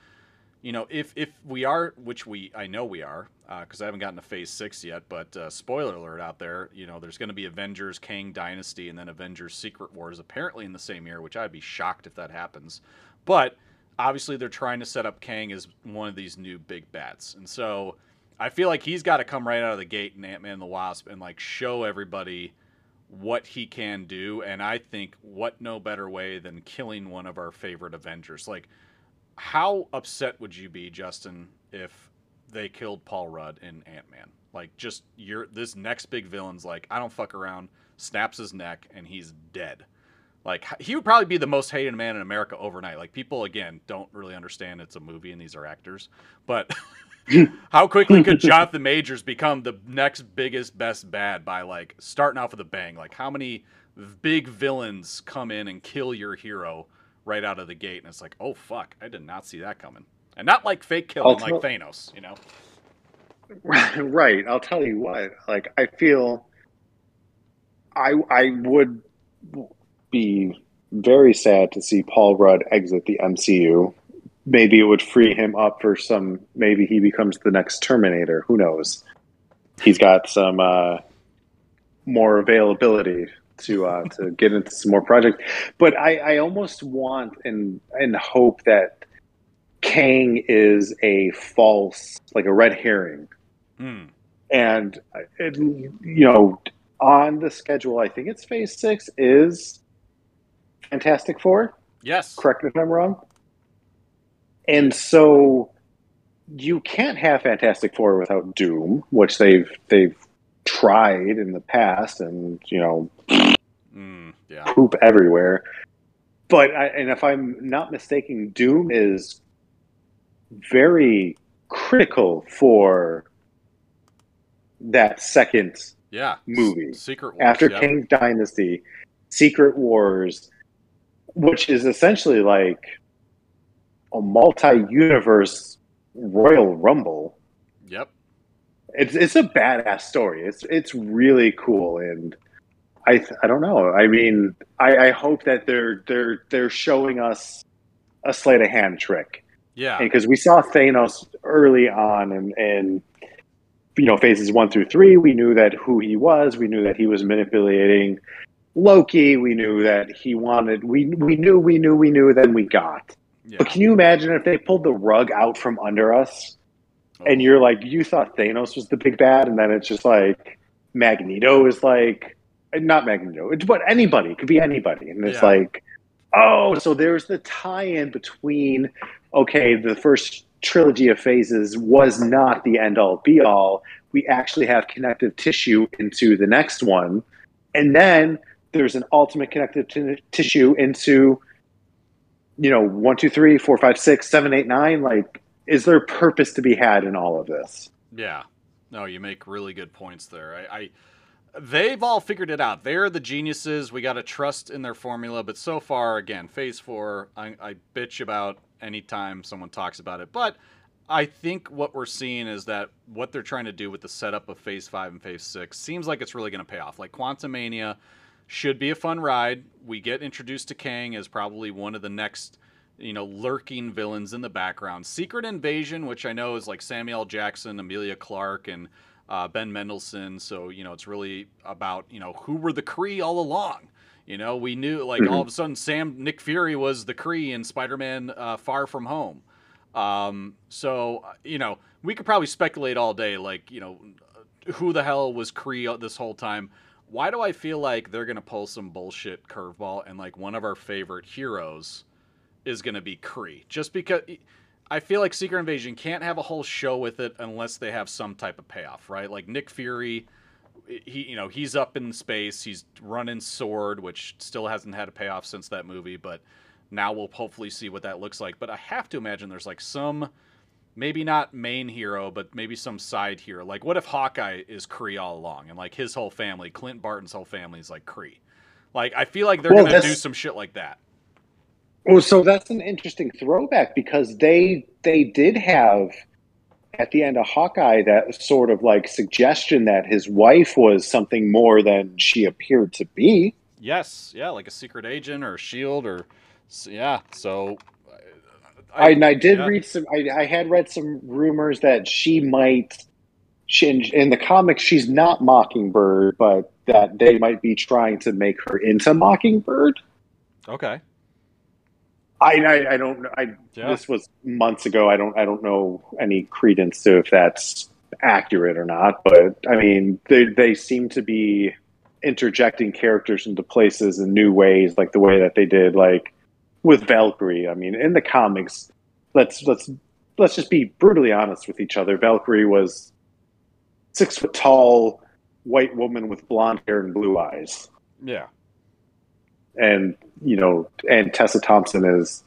Speaker 1: you know, if if we are, which we I know we are, because uh, I haven't gotten to Phase Six yet, but uh, spoiler alert out there, you know, there's going to be Avengers Kang Dynasty and then Avengers Secret Wars apparently in the same year, which I'd be shocked if that happens. But obviously, they're trying to set up Kang as one of these new big bats, and so I feel like he's got to come right out of the gate in Ant Man and the Wasp and like show everybody what he can do. And I think what no better way than killing one of our favorite Avengers, like how upset would you be, Justin, if they killed Paul Rudd in Ant Man? Like, just you're this next big villain's like, I don't fuck around, snaps his neck, and he's dead. Like, he would probably be the most hated man in America overnight. Like, people again don't really understand it's a movie and these are actors, but. how quickly could Jonathan Majors become the next biggest best bad by like starting off with a bang? Like how many big villains come in and kill your hero right out of the gate, and it's like, oh fuck, I did not see that coming, and not like fake killing like Thanos, you know.
Speaker 3: Right. I'll tell you what. Like I feel, I I would be very sad to see Paul Rudd exit the MCU. Maybe it would free him up for some. Maybe he becomes the next Terminator. Who knows? He's got some uh, more availability to uh, to get into some more projects. But I, I almost want and and hope that Kang is a false, like a red herring,
Speaker 1: mm.
Speaker 3: and it, you know, on the schedule, I think it's Phase Six is Fantastic Four.
Speaker 1: Yes,
Speaker 3: correct me if I'm wrong. And so you can't have Fantastic Four without Doom, which they've they've tried in the past, and you know,
Speaker 1: mm, yeah.
Speaker 3: poop everywhere. But I, and if I'm not mistaken, Doom is very critical for that second
Speaker 1: yeah
Speaker 3: movie
Speaker 1: Secret
Speaker 3: Wars, after. Kang Dynasty, Secret Wars, which is essentially like a multi-universe Royal Rumble.
Speaker 1: Yep
Speaker 3: it's it's a badass story. It's it's really cool, and I I don't know. I mean, I, I hope that they're they're they're showing us a sleight of hand trick.
Speaker 1: Yeah,
Speaker 3: because we saw Thanos early on, and and you know phases one through three, we knew that who he was. We knew that he was manipulating Loki. We knew that he wanted. We we knew we knew we knew. Then we got. Yeah. But can you imagine if they pulled the rug out from under us and oh. you're like, you thought Thanos was the big bad, and then it's just like Magneto is like, not Magneto, it's but anybody it could be anybody, and it's yeah. like, oh, so there's the tie-in between okay, the first trilogy of phases was not the end all be all. We actually have connective tissue into the next one, and then there's an ultimate connective t- tissue into you know one two three four five six seven eight nine like is there purpose to be had in all of this?
Speaker 1: Yeah. No, you make really good points there. I, I they've all figured it out. They're the geniuses. We got to trust in their formula. But so far, again, phase four, I, I bitch about anytime someone talks about it. But I think what we're seeing is that what they're trying to do with the setup of phase five and phase six seems like it's really going to pay off. Like Quantumania should be a fun ride. We get introduced to Kang as probably one of the next you know, lurking villains in the background. Secret Invasion, which I know is like Samuel Jackson, Emilia Clarke, and uh, Ben Mendelsohn. So you know, it's really about you know who were the Kree all along. You know, we knew like mm-hmm. all of a sudden Sam Nick Fury was the Kree in Spider-Man uh, Far From Home. Um, so uh, you know, we could probably speculate all day, like you know, who the hell was Kree this whole time. Why do I feel like they're gonna pull some bullshit curveball and like one of our favorite heroes? is to be Kree. Just because I feel like Secret Invasion can't have a whole show with it unless they have some type of payoff, right? Like Nick Fury, he you know he's up in space, he's running S.W.O.R.D., which still hasn't had a payoff since that movie, but now we'll hopefully see what that looks like. But I have to imagine there's like some maybe not main hero, but maybe some side hero. Like, what if Hawkeye is Kree all along, and like his whole family, Clint Barton's whole family is like Kree? Like, I feel like they're
Speaker 3: Well,
Speaker 1: gonna do some shit like that.
Speaker 3: Well, so that's an interesting throwback because they they did have at the end of Hawkeye that sort of like suggestion that his wife was something more than she appeared to be.
Speaker 1: Yes, yeah, like a secret agent or a shield or yeah. So,
Speaker 3: I, and I did
Speaker 1: yeah.
Speaker 3: read some. I, I had read some rumors that she might. She, in, in the comics, she's not Mockingbird, but that they might be trying to make her into Mockingbird.
Speaker 1: okay,
Speaker 3: I, I, I don't. know. I
Speaker 1: yeah,
Speaker 3: this was months ago. I don't I don't know any credence to if that's accurate or not. But I mean, they they seem to be interjecting characters into places in new ways, like the way that they did like with Valkyrie. I mean, in the comics, let's let's let's just be brutally honest with each other. Valkyrie was six foot tall, white woman with blonde hair and blue eyes
Speaker 1: yeah,
Speaker 3: and you know, and Tessa Thompson is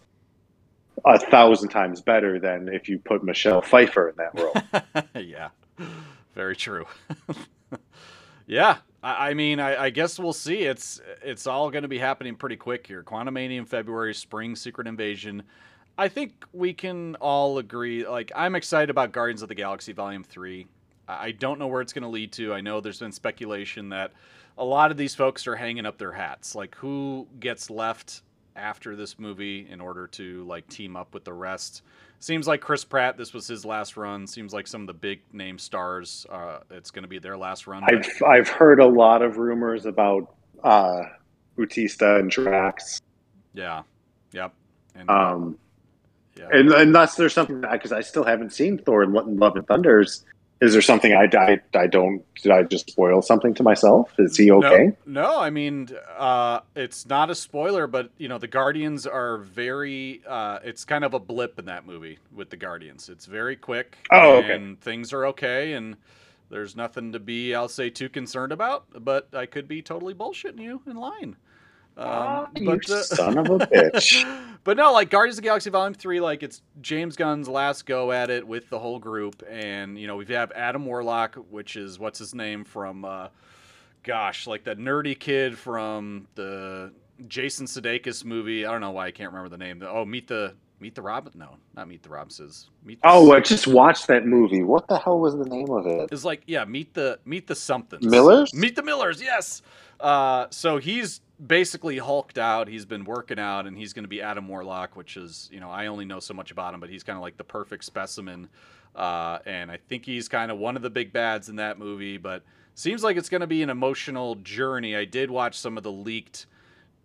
Speaker 3: a thousand times better than if you put Michelle Pfeiffer in that role.
Speaker 1: yeah, very true. yeah, I, mean, I, I guess we'll see. It's it's all going to be happening pretty quick here. Quantumania in February, Spring Secret Invasion. I think we can all agree. Like, I'm excited about Guardians of the Galaxy Volume Three. I don't know where it's going to lead to. I know there's been speculation that a lot of these folks are hanging up their hats. Like, who gets left after this movie in order to like team up with the rest? Seems like Chris Pratt. This was his last run. Seems like some of the big name stars. Uh, it's going to be their last run.
Speaker 3: I've I've heard a lot of rumors about uh, Bautista and Drax.
Speaker 1: yeah. Yep. And,
Speaker 3: Um,
Speaker 1: yeah.
Speaker 3: and unless there's something because I still haven't seen Thor: Lo- Love and Thunders. Is there something I, I, I don't? Did I just spoil something to myself? Is he okay?
Speaker 1: No, no, I mean, uh, it's not a spoiler, but you know, the Guardians are very. Uh, it's kind of a blip in that movie with the Guardians. It's very quick.
Speaker 3: Oh, okay.
Speaker 1: And things are okay, and there's nothing to be, I'll say, too concerned about. But I could be totally bullshitting you in line. Um,
Speaker 3: you
Speaker 1: but, uh,
Speaker 3: son of a bitch.
Speaker 1: but no, like Guardians of the Galaxy Volume Three, like it's James Gunn's last go at it with the whole group, and you know we have Adam Warlock, which is what's his name from, uh, gosh, like that nerdy kid from the Jason Sudeikis movie. I don't know why I can't remember the name. Oh, Meet the Meet the Robin? No, not Meet the Robinses. Meet the
Speaker 3: Oh, I just watched that movie. What the hell was the name of it?
Speaker 1: It's like yeah, meet the meet the somethings.
Speaker 3: Millers?
Speaker 1: Meet the Millers. Yes. Uh, so he's basically hulked out. He's been working out, and he's going to be Adam Warlock, which is you know I only know so much about him, but he's kind of like the perfect specimen. Uh, and I think he's kind of one of the big bads in that movie. But seems like it's going to be an emotional journey. I did watch some of the leaked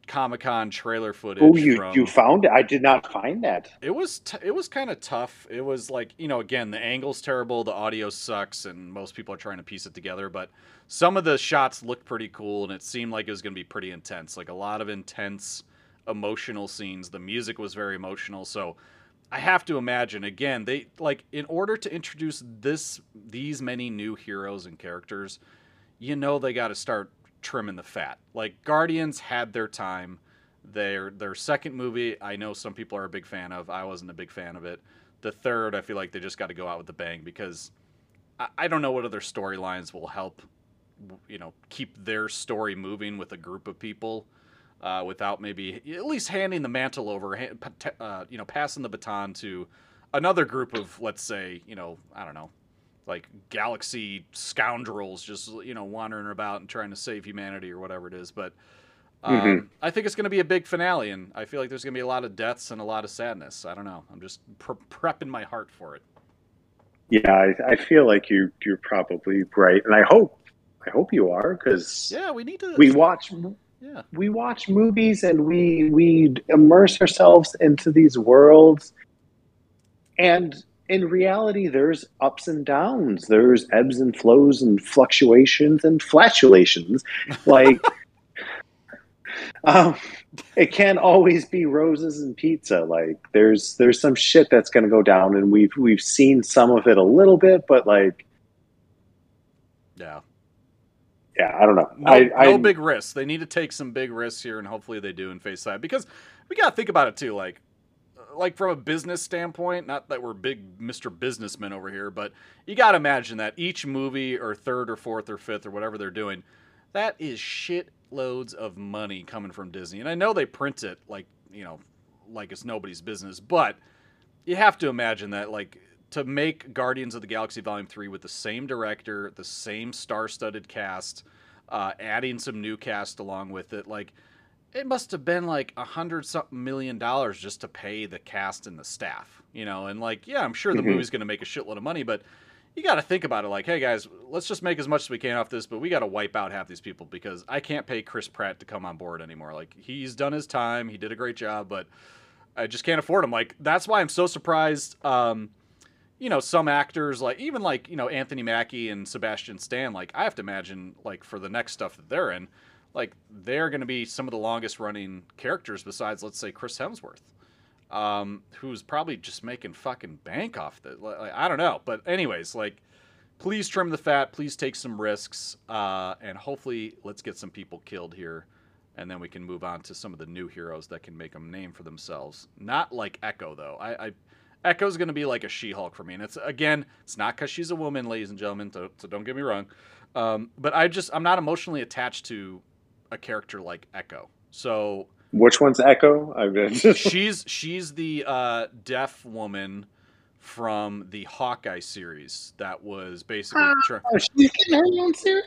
Speaker 1: Comic Con trailer footage.
Speaker 3: Oh, you
Speaker 1: from,
Speaker 3: you found it? I did not find that.
Speaker 1: it was t- it was kind of tough. It was like you know again the angle's terrible, the audio sucks, and most people are trying to piece it together. But some of the shots looked pretty cool, and it seemed like it was going to be pretty intense. Like a lot of intense, emotional scenes. The music was very emotional, so I have to imagine again they like in order to introduce this these many new heroes and characters, you know they got to start trimming the fat. Like Guardians had their time. Their their second movie, I know some people are a big fan of. I wasn't a big fan of it. The third, I feel like they just got to go out with a bang because I, I don't know what other storylines will help, you know, keep their story moving with a group of people uh, without maybe at least handing the mantle over, uh, you know, passing the baton to another group of, let's say, you know, I don't know, like galaxy scoundrels just you know wandering about and trying to save humanity or whatever it is. But um,
Speaker 3: Mhm.
Speaker 1: I think it's going to be a big finale, and I feel like there's going to be a lot of deaths and a lot of sadness. I don't know. I'm just pre- prepping my heart for it.
Speaker 3: Yeah, I, I feel like you you're probably right, and I hope I hope you are because
Speaker 1: Yeah, we need to.
Speaker 3: we watch
Speaker 1: yeah,
Speaker 3: we watch movies and we we immerse ourselves into these worlds, and in reality, there's ups and downs, there's ebbs and flows and fluctuations and flatulations, like. Um, it can't always be roses and pizza. Like there's there's some shit that's going to go down, and we've we've seen some of it a little bit, but like
Speaker 1: yeah.
Speaker 3: yeah, I don't know.
Speaker 1: No,
Speaker 3: I,
Speaker 1: no
Speaker 3: I
Speaker 1: big risks. They need to take some big risks here, and hopefully they do in Phase Five because we got to think about it too. Like, like from a business standpoint, not that we're big Mr. Businessmen over here, but you got to imagine that each movie or third or fourth or fifth or whatever they're doing, that is shit loads of money coming from Disney. And I know they print it like, you know, like it's nobody's business, but you have to imagine that like to make Guardians of the Galaxy Volume 3 with the same director, the same star-studded cast, uh, adding some new cast along with it, like it must have been like a hundred something million dollars just to pay the cast and the staff, you know. And like, yeah, I'm sure the
Speaker 3: Mhm.
Speaker 1: movie's going to make a shitload of money, but you got to think about it. Like, hey guys, let's just make as much as we can off this, but we got to wipe out half these people because I can't pay Chris Pratt to come on board anymore. Like, he's done his time, he did a great job, but I just can't afford him. Like, that's why I'm so surprised. Um, you know, some actors like even like you know Anthony Mackie and Sebastian Stan. Like, I have to imagine like for the next stuff that they're in like they're going to be some of the longest running characters besides let's say chris hemsworth um, who's probably just making fucking bank off the like, i don't know. But anyways like please trim the fat please take some risks uh, and hopefully let's get some people killed here and then we can move on to some of the new heroes that can make a name for themselves. Not like echo though. I, I echo's going to be like a she-hulk for me and it's again it's not because she's a woman ladies and gentlemen so, so don't get me wrong. Um, but i just i'm not emotionally attached to a character like Echo. So
Speaker 3: Which one's Echo? I've been
Speaker 1: she's she's the uh, deaf woman from the Hawkeye series that was basically. tr-
Speaker 3: Oh, she's getting her own series.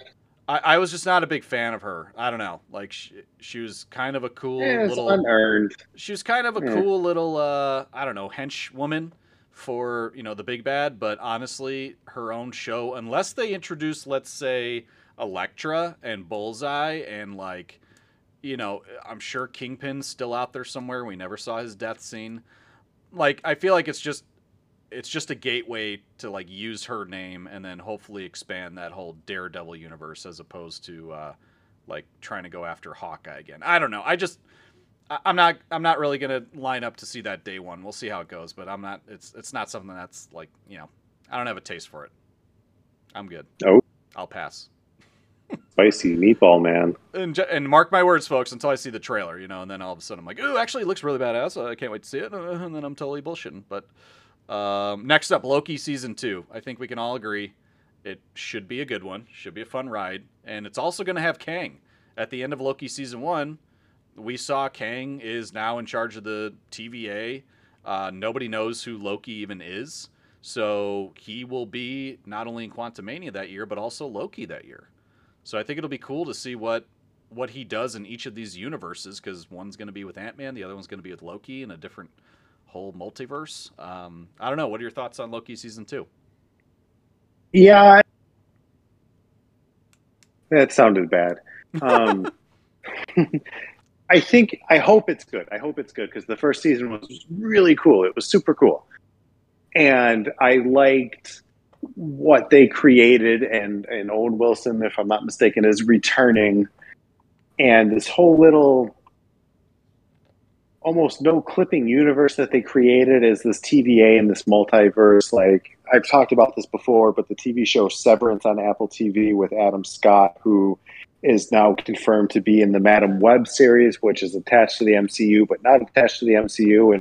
Speaker 1: I, I was just not a big fan of her. I don't know. Like she, she was kind of a cool
Speaker 3: Yeah, it's
Speaker 1: little.
Speaker 3: unearned.
Speaker 1: she was kind of a
Speaker 3: Yeah.
Speaker 1: cool little. Uh, I don't know, hench woman for you know the big bad. But honestly, her own show, unless they introduce, let's say, Elektra and Bullseye and like, you know, I'm sure Kingpin's still out there somewhere. We never saw his death scene. Like, I feel like it's just it's just a gateway to like use her name and then hopefully expand that whole Daredevil universe as opposed to uh, like trying to go after Hawkeye again. I don't know. I just I- I'm not I'm not really gonna line up to see that day one. We'll see how it goes, but I'm not. It's it's not something that's like you know I don't have a taste for it. I'm good.
Speaker 3: Oh.
Speaker 1: I'll pass.
Speaker 3: Spicy meatball man.
Speaker 1: And, and mark my words, folks, until I see the trailer, you know, and then all of a sudden I'm like, ooh, actually, it looks really badass. I can't wait to see it. And then I'm totally bullshitting. But um, next up, Loki season two. I think we can all agree it should be a good one, should be a fun ride. And it's also going to have Kang. At the end of Loki season one, we saw Kang is now in charge of the TVA. Uh, nobody knows who Loki even is. So he will be not only in Quantumania that year, but also Loki that year. So I think it'll be cool to see what what he does in each of these universes because one's going to be with Ant Man, the other one's going to be with Loki in a different whole multiverse. Um, I don't know. What are your thoughts on Loki season two?
Speaker 3: Yeah. That sounded bad. Um, I think, I hope it's good. I hope it's good because the first season was really cool. It was super cool. And I liked what they created, and, and Owen Wilson, if I'm not mistaken, is returning. And this whole little almost no clipping universe that they created is this TVA and this multiverse. Like I've talked about this before, but the TV show Severance on Apple TV with Adam Scott, who is now confirmed to be in the Madame Web series, which is attached to the MCU but not attached to the MCU,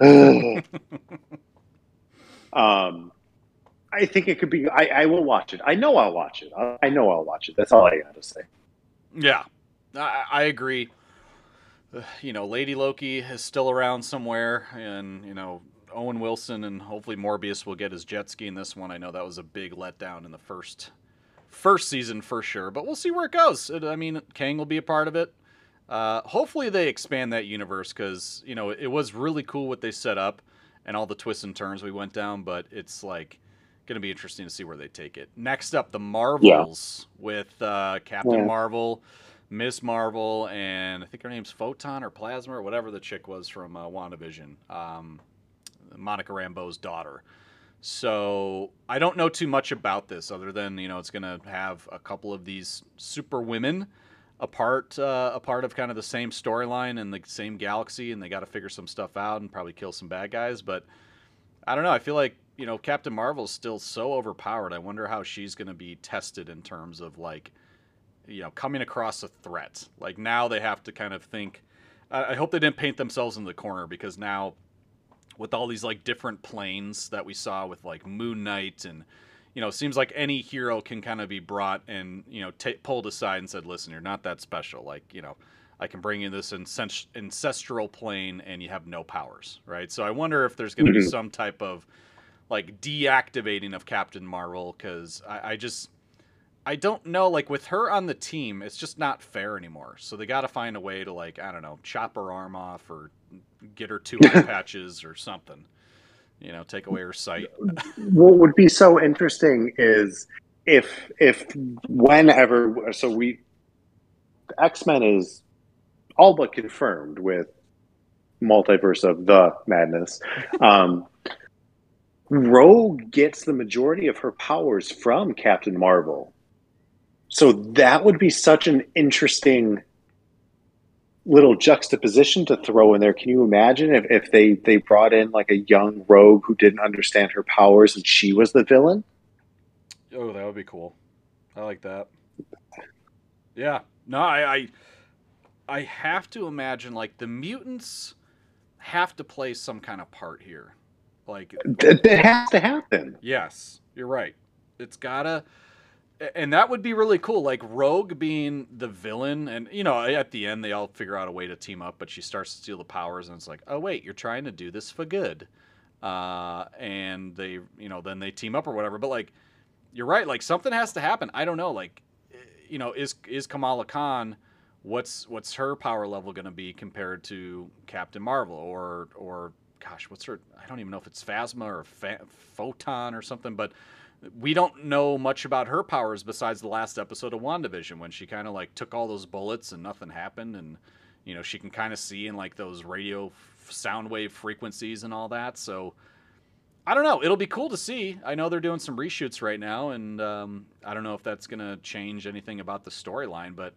Speaker 3: and um, I think it could be. I, I will watch it. I know I'll watch it. I, I know I'll watch it. That's all I got to say.
Speaker 1: Yeah, I, I agree. Uh, You know, Lady Loki is still around somewhere, and you know Owen Wilson and hopefully Mobius will get his jet ski in this one. I know that was a big letdown in the first first season for sure, but we'll see where it goes. I mean, Kang will be a part of it. Uh, hopefully, they expand that universe because you know it was really cool what they set up and all the twists and turns we went down. But it's like going to be interesting to see where they take it. Next up, the Marvels with uh, Captain
Speaker 3: Yeah.
Speaker 1: Marvel, Miss Marvel, and I think her name's Photon or Plasma or whatever the chick was from uh, WandaVision, um, Monica Rambeau's daughter. So I don't know too much about this other than you know it's going to have a couple of these super women a part uh, a part of kind of the same storyline in the same galaxy, and they got to figure some stuff out and probably kill some bad guys. But I don't know. I feel like you know Captain Marvel's still so overpowered. I wonder how she's going to be tested in terms of like you know coming across a threat. Like now they have to kind of think. I hope they didn't paint themselves in the corner because now with all these like different planes that we saw with like Moon Knight and you know, seems like any hero can kind of be brought and you know t- pulled aside and said, "Listen, you're not that special. Like, you know, I can bring you this ancestral plane and you have no powers, right?" So I wonder if there's going to mm-hmm. be some type of like deactivating of Captain Marvel because I, I just I don't know. Like with her on the team, it's just not fair anymore. So they got to find a way to like I don't know, chop her arm off or get her two eye patches or something. You know, take away her sight.
Speaker 3: what would be so interesting is if if whenever so we X Men is all but confirmed with multiverse of the madness. Um, Rogue gets the majority of her powers from Captain Marvel. So that would be such an interesting little juxtaposition to throw in there. Can you imagine if, if they, they brought in like a young rogue who didn't understand her powers and she was the villain?
Speaker 1: Oh, that would be cool. I like that. Yeah. No, I, I I have to imagine like the mutants have to play some kind of part here. Like
Speaker 3: it has to happen.
Speaker 1: Yes, you're right. It's gotta and that would be really cool like rogue being the villain and you know at the end they all figure out a way to team up but she starts to steal the powers and it's like oh wait you're trying to do this for good uh, and they you know then they team up or whatever but like you're right like something has to happen i don't know like you know is is kamala khan what's what's her power level going to be compared to captain marvel or or gosh what's her i don't even know if it's phasma or Fa- photon or something but we don't know much about her powers besides the last episode of WandaVision when she kind of like took all those bullets and nothing happened and you know she can kind of see in like those radio f- sound wave frequencies and all that so I don't know it'll be cool to see. I know they're doing some reshoots right now and um, I don't know if that's gonna change anything about the storyline but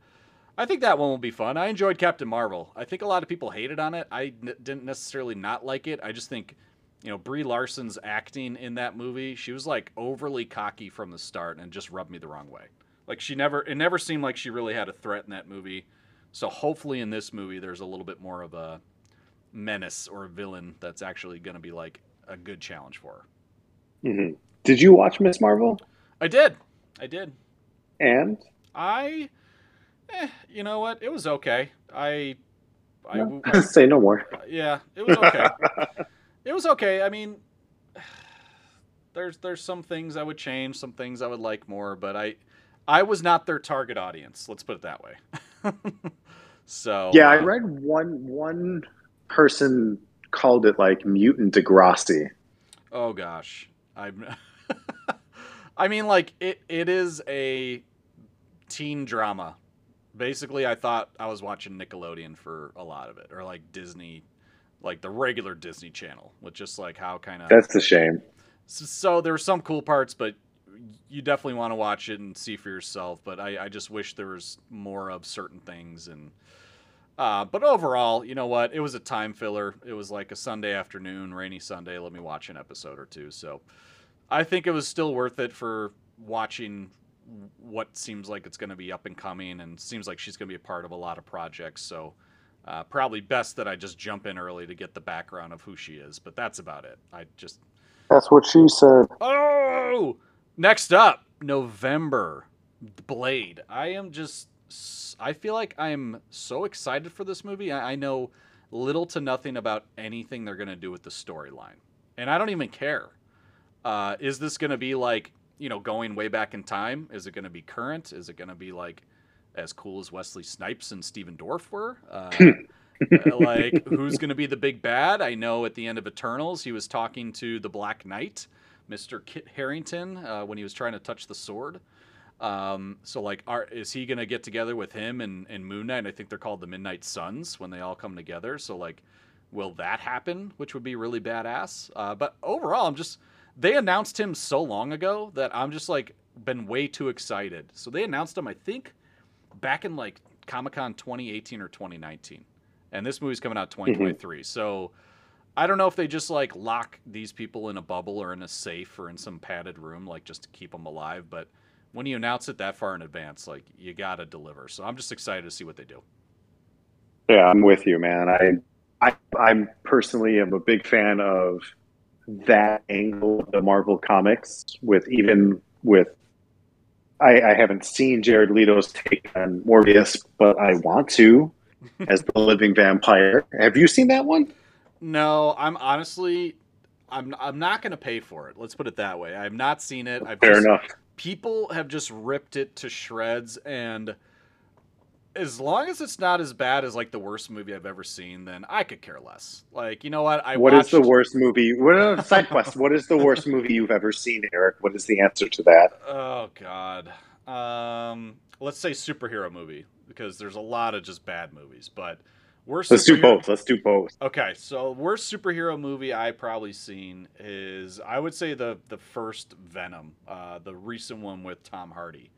Speaker 1: I think that one will be fun I enjoyed Captain Marvel I think a lot of people hated on it I n- didn't necessarily not like it I just think you know, Brie Larson's acting in that movie, she was like overly cocky from the start and just rubbed me the wrong way. Like she never it never seemed like she really had a threat in that movie. So hopefully in this movie there's a little bit more of a menace or a villain that's actually going to be like a good challenge for
Speaker 3: her. Mm-hmm. Did you watch Miss Marvel?
Speaker 1: I did. I did.
Speaker 3: And
Speaker 1: I eh, you know what? It was okay. I
Speaker 3: I, no. I say no more.
Speaker 1: Yeah, it was okay. It was okay. I mean, there's there's some things I would change, some things I would like more, but I I was not their target audience. Let's put it that way. so
Speaker 3: yeah, I uh, read one one person called it like mutant Degrassi.
Speaker 1: Oh gosh, I'm. I mean, like it it is a teen drama. Basically, I thought I was watching Nickelodeon for a lot of it, or like Disney like the regular Disney Channel, with just like how kind of
Speaker 3: that's a shame.
Speaker 1: So, so there were some cool parts, but you definitely want to watch it and see for yourself. But I, I just wish there was more of certain things and. Uh, but overall, you know what? It was a time filler. It was like a Sunday afternoon, rainy Sunday. Let me watch an episode or two. So I think it was still worth it for watching what seems like it's going to be up and coming and seems like she's going to be a part of a lot of projects. So uh, probably best that I just jump in early to get the background of who she is, but that's about it. I just.
Speaker 3: That's what she said.
Speaker 1: Oh! Next up, November. Blade. I am just. I feel like I'm so excited for this movie. I, I know little to nothing about anything they're going to do with the storyline. And I don't even care. Uh, is this going to be like, you know, going way back in time? Is it going to be current? Is it going to be like as cool as Wesley Snipes and Stephen Dorff were. Uh, like, who's going to be the big bad? I know at the end of Eternals, he was talking to the Black Knight, Mr. Kit Harington, uh, when he was trying to touch the sword. Um, so, like, are, is he going to get together with him and, and Moon Knight? I think they're called the Midnight Suns when they all come together. So, like, will that happen? Which would be really badass. Uh, but overall, I'm just. They announced him so long ago that I'm just like been way too excited. So they announced him, I think, back in like Comic Con 2018 or 2019, and this movie's coming out 2023. Mm-hmm. So I don't know if they just like lock these people in a bubble or in a safe or in some padded room, like just to keep them alive. But when you announce it that far in advance, like you gotta deliver. So I'm just excited to see what they do.
Speaker 3: Yeah, I'm with you, man. I I, I'm personally am a big fan of that angle of the Marvel comics. With even with, I, I haven't seen Jared Leto's take on Morbius, but I want to as the living vampire. Have you seen that one?
Speaker 1: No, I'm honestly, I'm I'm not going to pay for it. Let's put it that way. I've not seen it. I've
Speaker 3: Fair
Speaker 1: just,
Speaker 3: enough.
Speaker 1: People have just ripped it to shreds, and as long as it's not as bad as like the worst movie I've ever seen, then I could care less. Like, you know what? I
Speaker 3: What is
Speaker 1: watched,
Speaker 3: the worst movie? What uh, side quest? What is the worst movie you've ever seen, Eric? What is the answer to that?
Speaker 1: Oh God. Um, let's say superhero movie because there's a lot of just bad movies, but worst.
Speaker 3: Let's do both. Let's do both.
Speaker 1: Okay, so worst superhero movie I probably seen is I would say the the first Venom, uh, the recent one with Tom Hardy.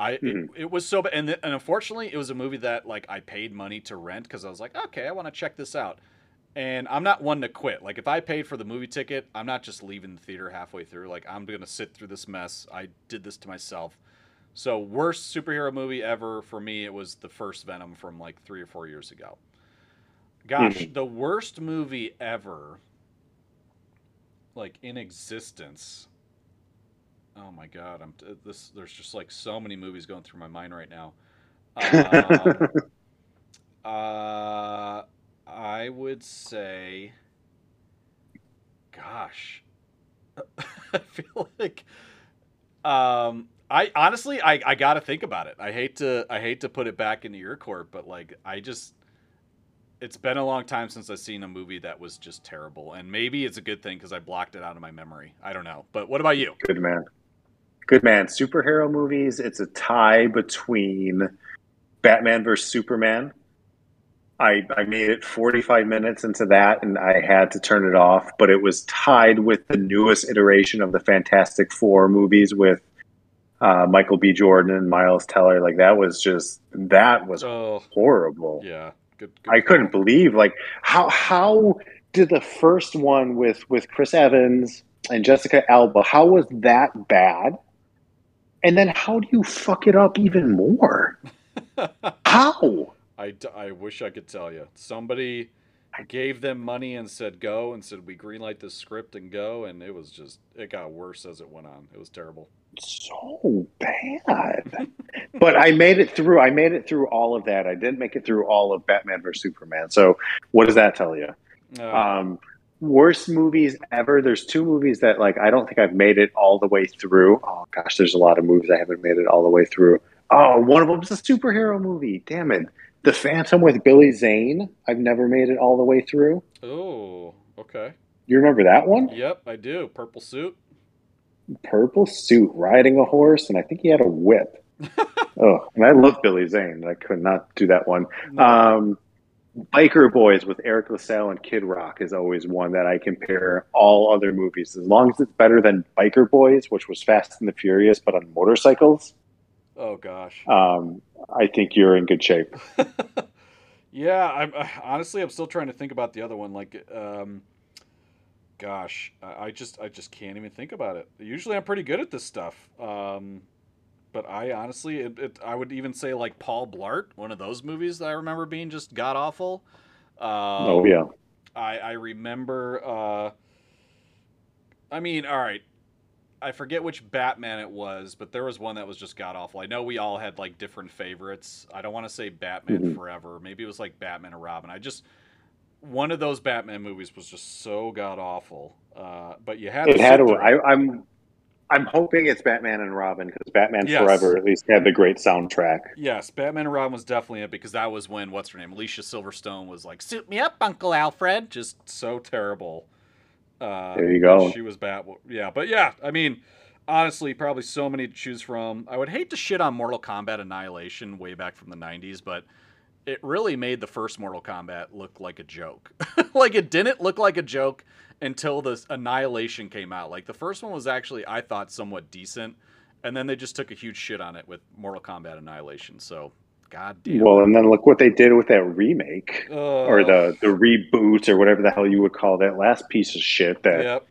Speaker 1: I
Speaker 3: Mhm.
Speaker 1: it, it was so bad, and, and unfortunately, it was a movie that like I paid money to rent because I was like, okay, I want to check this out, and I'm not one to quit. Like if I paid for the movie ticket, I'm not just leaving the theater halfway through. Like I'm gonna sit through this mess. I did this to myself. So worst superhero movie ever for me, it was the first Venom from like three or four years ago. Gosh,
Speaker 3: Mhm.
Speaker 1: the worst movie ever, like in existence. Oh my god, I'm t- this. There's just like so many movies going through my mind right now. Um, uh, I would say, gosh, I feel like, um, I honestly, I, I got to think about it. I hate to, I hate to put it back into your court, but like, I just, it's been a long time since I've seen a movie that was just terrible, and maybe it's a good thing because I blocked it out of my memory. I don't know, but what about you?
Speaker 3: Good man. Good man. Superhero movies, it's a tie between Batman versus Superman. I, I made it 45 minutes into that and I had to turn it off, but it was tied with the newest iteration of the Fantastic Four movies with uh, Michael B. Jordan and Miles Teller. Like, that was just, that was
Speaker 1: Oh,
Speaker 3: horrible.
Speaker 1: yeah, good. good
Speaker 3: I couldn't believe like how how did the first one with with Chris Evans and Jessica Alba how was that bad? And then how do you fuck it up even more? How?
Speaker 1: I, I wish I could tell you. Somebody gave them money and said go and said we greenlight this script and go and it was just it got worse as it went on. It was terrible.
Speaker 3: So bad. but I made it through. I made it through all of that. I didn't make it through all of Batman vs Superman. So what does that tell you?
Speaker 1: Uh,
Speaker 3: um, worst movies ever. There's two movies that like I don't think I've made it all the way through. Oh gosh, there's a lot of movies I haven't made it all the way through. Oh, one of them them's a superhero movie. Damn it, The Phantom with Billy Zane. I've never made it all the way through.
Speaker 1: oh, okay.
Speaker 3: You remember that one?
Speaker 1: Yep, I do. Purple suit.
Speaker 3: Purple suit, riding a horse, and I think he had a whip. oh, and I love Billy Zane. I could not do that one.
Speaker 1: No.
Speaker 3: Um, Biker Boyz with Eric LaSalle and Kid Rock is always one that I compare all other movies. As long as it's better than Biker Boyz, which was Fast and the Furious, but on motorcycles,
Speaker 1: oh gosh.
Speaker 3: um, I think you're in good shape.
Speaker 1: yeah, I'm uh, honestly I'm still trying to think about the other one. Like, um, gosh, I, I just I just can't even think about it. Usually I'm pretty good at this stuff. Um, but I honestly, it, it, I would even say like Paul Blart, one of those movies that I remember being just god awful. Um,
Speaker 3: oh yeah,
Speaker 1: I, I remember. Uh, I mean, all right. I forget which Batman it was, but there was one that was just god awful. I know we all had like different favorites. I don't want to say Batman
Speaker 3: Mhm.
Speaker 1: Forever. Maybe it was like Batman or Robin. I just one of those Batman movies was just so god awful. Uh, but you had
Speaker 3: it had. A. I, I'm. I'm hoping it's Batman and Robin because Batman
Speaker 1: Yes.
Speaker 3: Forever at least had the great soundtrack.
Speaker 1: Yes, Batman and Robin was definitely it because that was when what's her name, Alicia Silverstone was like, "Suit me up, Uncle Alfred." Just so terrible. Uh,
Speaker 3: There you go.
Speaker 1: She was Bat. Yeah, but yeah, I mean, honestly, probably so many to choose from. I would hate to shit on Mortal Kombat Annihilation way back from the '90s, but it really made the first Mortal Kombat look like a joke. like it didn't look like a joke until the Annihilation came out. Like the first one was actually, I thought, somewhat decent, and then they just took a huge shit on it with Mortal Kombat Annihilation. So, god damn.
Speaker 3: Well, and then look what they did with that remake.
Speaker 1: Ugh.
Speaker 3: or the the reboot or whatever the hell you would call that last piece of shit that
Speaker 1: Yep.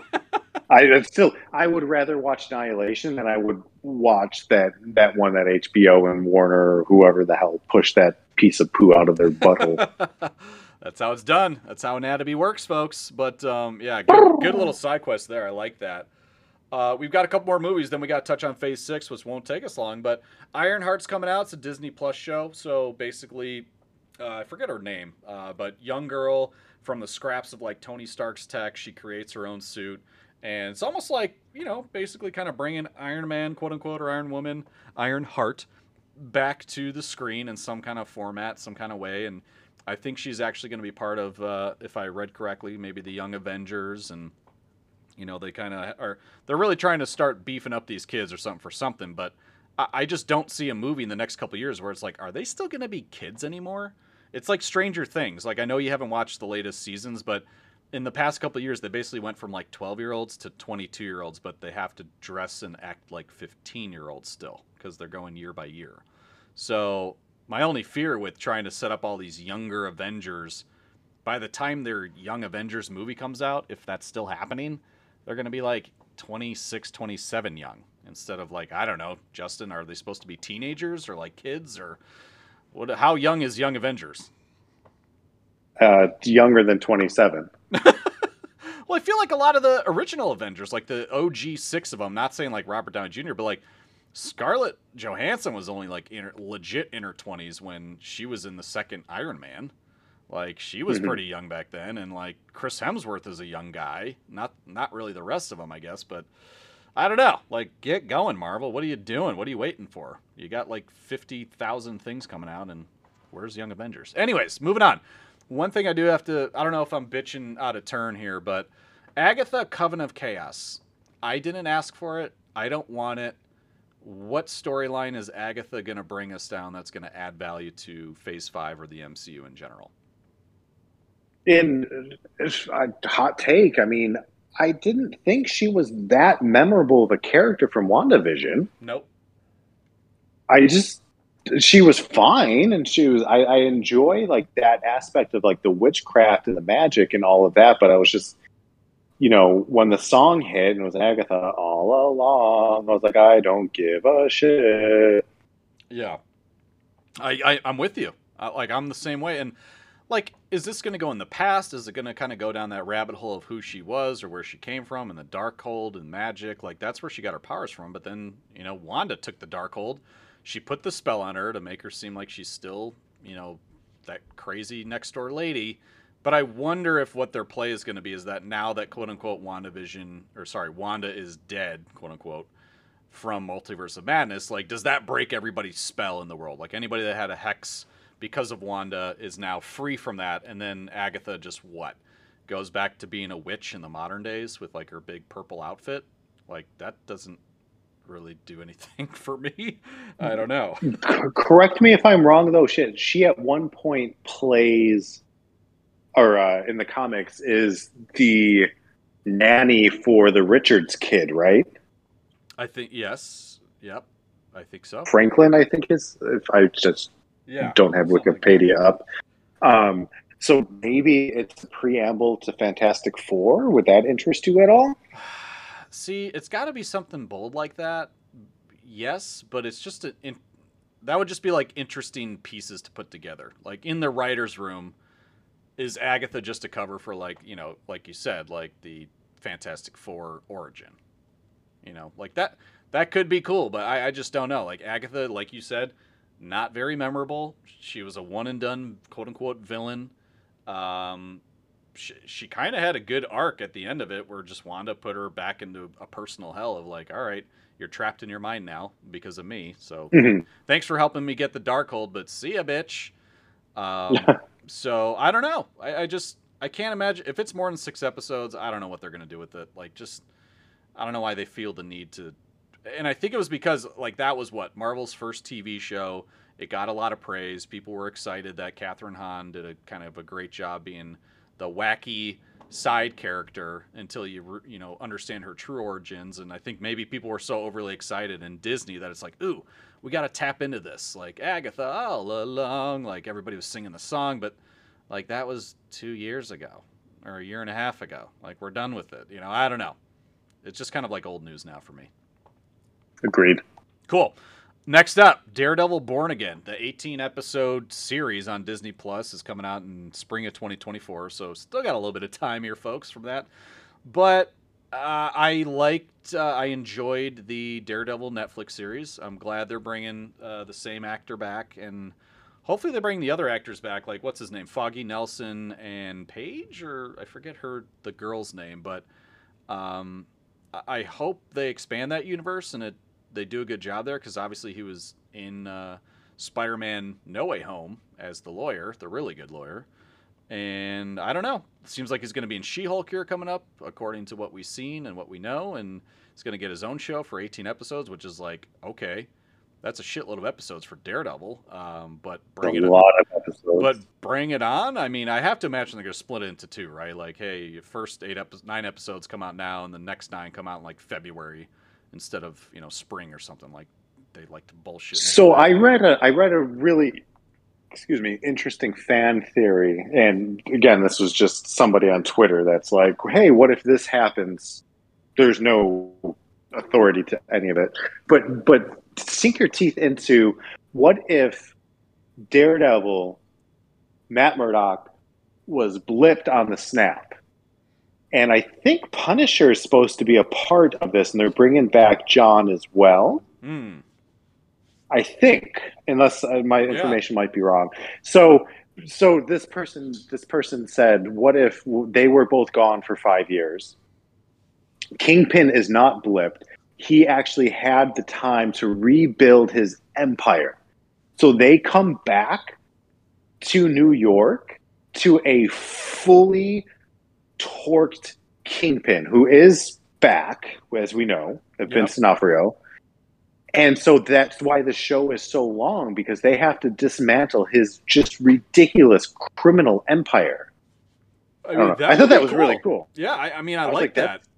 Speaker 3: I still I would rather watch Annihilation than I would watch that that one that HBO and Warner or whoever the hell pushed that piece of poo out of their butthole.
Speaker 1: That's how it's done. That's how anatomy works, folks. But um, yeah, good, good little side quest there. I like that. Uh, we've got a couple more movies. Then we got to touch on Phase Six, which won't take us long. But Ironheart's coming out. It's a Disney Plus show. So basically, uh, I forget her name, uh, but young girl from the scraps of like Tony Stark's tech. She creates her own suit, and it's almost like you know, basically kind of bringing Iron Man, quote unquote, or Iron Woman, Iron Heart, back to the screen in some kind of format, some kind of way, and. I think she's actually going to be part of, uh, if I read correctly, maybe the Young Avengers and you know, they kind of are. They're really trying to start beefing up these kids or something for something. But I, I just don't see a movie in the next couple years where it's like, are they still going to be kids anymore? It's like Stranger Things. Like I know you haven't watched the latest seasons, but in the past couple years, they basically went from like 12 year olds to 22 year olds, but they have to dress and act like 15 year olds still because they're going year by year. So my only fear with trying to set up all these younger Avengers, by the time their Young Avengers movie comes out, if that's still happening, they're going to be like 26, 27 young instead of like, I don't know, Justin, are they supposed to be teenagers or like kids or what? How young is Young Avengers?
Speaker 3: Uh, younger than 27.
Speaker 1: well, I feel like a lot of the original Avengers, like the OG six of them, not saying like Robert Downey Jr., but like Scarlett Johansson was only like in her, legit in her 20s when she was in the second Iron Man. Like she was mm-hmm. pretty young back then, and like Chris Hemsworth is a young guy. Not not really the rest of them, I guess, but I don't know. Like get going, Marvel. What are you doing? What are you waiting for? You got like fifty thousand things coming out, and where's Young Avengers? Anyways, moving on. One thing I do have to. I don't know if I'm bitching out of turn here, but Agatha Coven of Chaos. I didn't ask for it. I don't want it. What storyline is Agatha going to bring us down that's going to add value to Phase 5 or the MCU in general?
Speaker 3: in a hot take, I mean, I didn't think she was that memorable of a character from WandaVision.
Speaker 1: Nope.
Speaker 3: I just she was fine and she was I, I enjoy like that aspect of like the witchcraft and the magic and all of that, but I was just you know, when the song hit and it was Agatha all along, I was like, I don't give a shit.
Speaker 1: Yeah. I, I I'm with you. I, like I'm the same way and like is this going to go in the past is it going to kind of go down that rabbit hole of who she was or where she came from and the Darkhold and magic like that's where she got her powers from but then you know wanda took the Darkhold she put the spell on her to make her seem like she's still you know that crazy next door lady but i wonder if what their play is going to be is that now that quote unquote wandavision or sorry wanda is dead quote unquote from multiverse of madness like does that break everybody's spell in the world like anybody that had a hex because of Wanda, is now free from that. And then Agatha just what? Goes back to being a witch in the modern days with like her big purple outfit. Like that doesn't really do anything for me. I don't know.
Speaker 3: Correct me if I'm wrong though. Shit, she at one point plays, or uh, in the comics, is the nanny for the Richards kid, right?
Speaker 1: I think yes. Yep. I think so.
Speaker 3: Franklin, I think is. If I just yeah, don't have Wikipedia up. Um, so maybe it's a preamble to Fantastic Four. Would that interest you at all?
Speaker 1: See, it's got to be something bold like that. Yes, but it's just a, in, that would just be like interesting pieces to put together. Like in the writers' room, is Agatha just a cover for like you know, like you said, like the Fantastic Four origin? You know, like that. That could be cool, but I, I just don't know. Like Agatha, like you said, not very memorable. She was a one and done quote unquote villain. Um, she, she kind of had a good arc at the end of it where just Wanda put her back into a personal hell of like, all right, you're trapped in your mind now because of me. So mm-hmm. thanks for helping me get the Darkhold, but see ya, bitch. Um, so I don't know. I, I just I can't imagine if it's more than six episodes. I don't know what they're gonna do with it. Like just I don't know why they feel the need to and I think it was because like that was what Marvel's first TV show. It got a lot of praise. People were excited that Kathryn Hahn did a kind of a great job being the wacky side character until you you know understand her true origins. And I think maybe people were so overly excited in Disney that it's like, ooh, we got to tap into this. Like Agatha ah, all along, like everybody was singing the song, but like that was two years ago or a year and a half ago. Like we're done with it. You know, I don't know. It's just kind of like old news now for me.
Speaker 3: Agreed.
Speaker 1: Cool. Next up, Daredevil Born Again. The 18 episode series on Disney Plus is coming out in spring of 2024, so still got a little bit of time here, folks, from that. But uh, I liked, uh, I enjoyed the Daredevil Netflix series. I'm glad they're bringing uh, the same actor back, and hopefully they bring the other actors back. Like what's his name, Foggy Nelson and Paige, or I forget her the girl's name, but um, I hope they expand that universe and it they do a good job there because obviously he was in uh, Spider-Man: No Way Home as the lawyer, the really good lawyer. And I don't know. It seems like he's going to be in She-Hulk here coming up, according to what we've seen and what we know. And he's going to get his own show for 18 episodes, which is like okay, that's a shitload of episodes for Daredevil. Um, but bring
Speaker 3: a
Speaker 1: it
Speaker 3: lot of episodes.
Speaker 1: but bring it on. I mean, I have to imagine they're going to split it into two, right? Like, hey, your first eight episodes, nine episodes come out now, and the next nine come out in like February instead of you know spring or something. Like they like to bullshit.
Speaker 3: So I read a I read a really excuse me interesting fan theory, and again, this was just somebody on Twitter that's like, "Hey, what if this happens?" There's no authority to any of it, but but sink your teeth into what if Daredevil, Matt Murdock, was blipped on the snap. And I think Punisher is supposed to be a part of this, and they're bringing back John as well.
Speaker 1: Hmm.
Speaker 3: I think, unless uh, my information might be wrong. So, so this person, this person said, "What if they were both gone for five years? Kingpin is not blipped. He actually had the time to rebuild his empire. So they come back to New York to a fully torqued Kingpin, who is back, as we know, Vince D'Onofrio." And so that's why the show is so long because they have to dismantle his just ridiculous criminal empire.
Speaker 1: I,
Speaker 3: I,
Speaker 1: mean, that
Speaker 3: I thought that was
Speaker 1: cool.
Speaker 3: really cool.
Speaker 1: Yeah, I, I mean, I,
Speaker 3: I
Speaker 1: like
Speaker 3: like,
Speaker 1: that.
Speaker 3: that-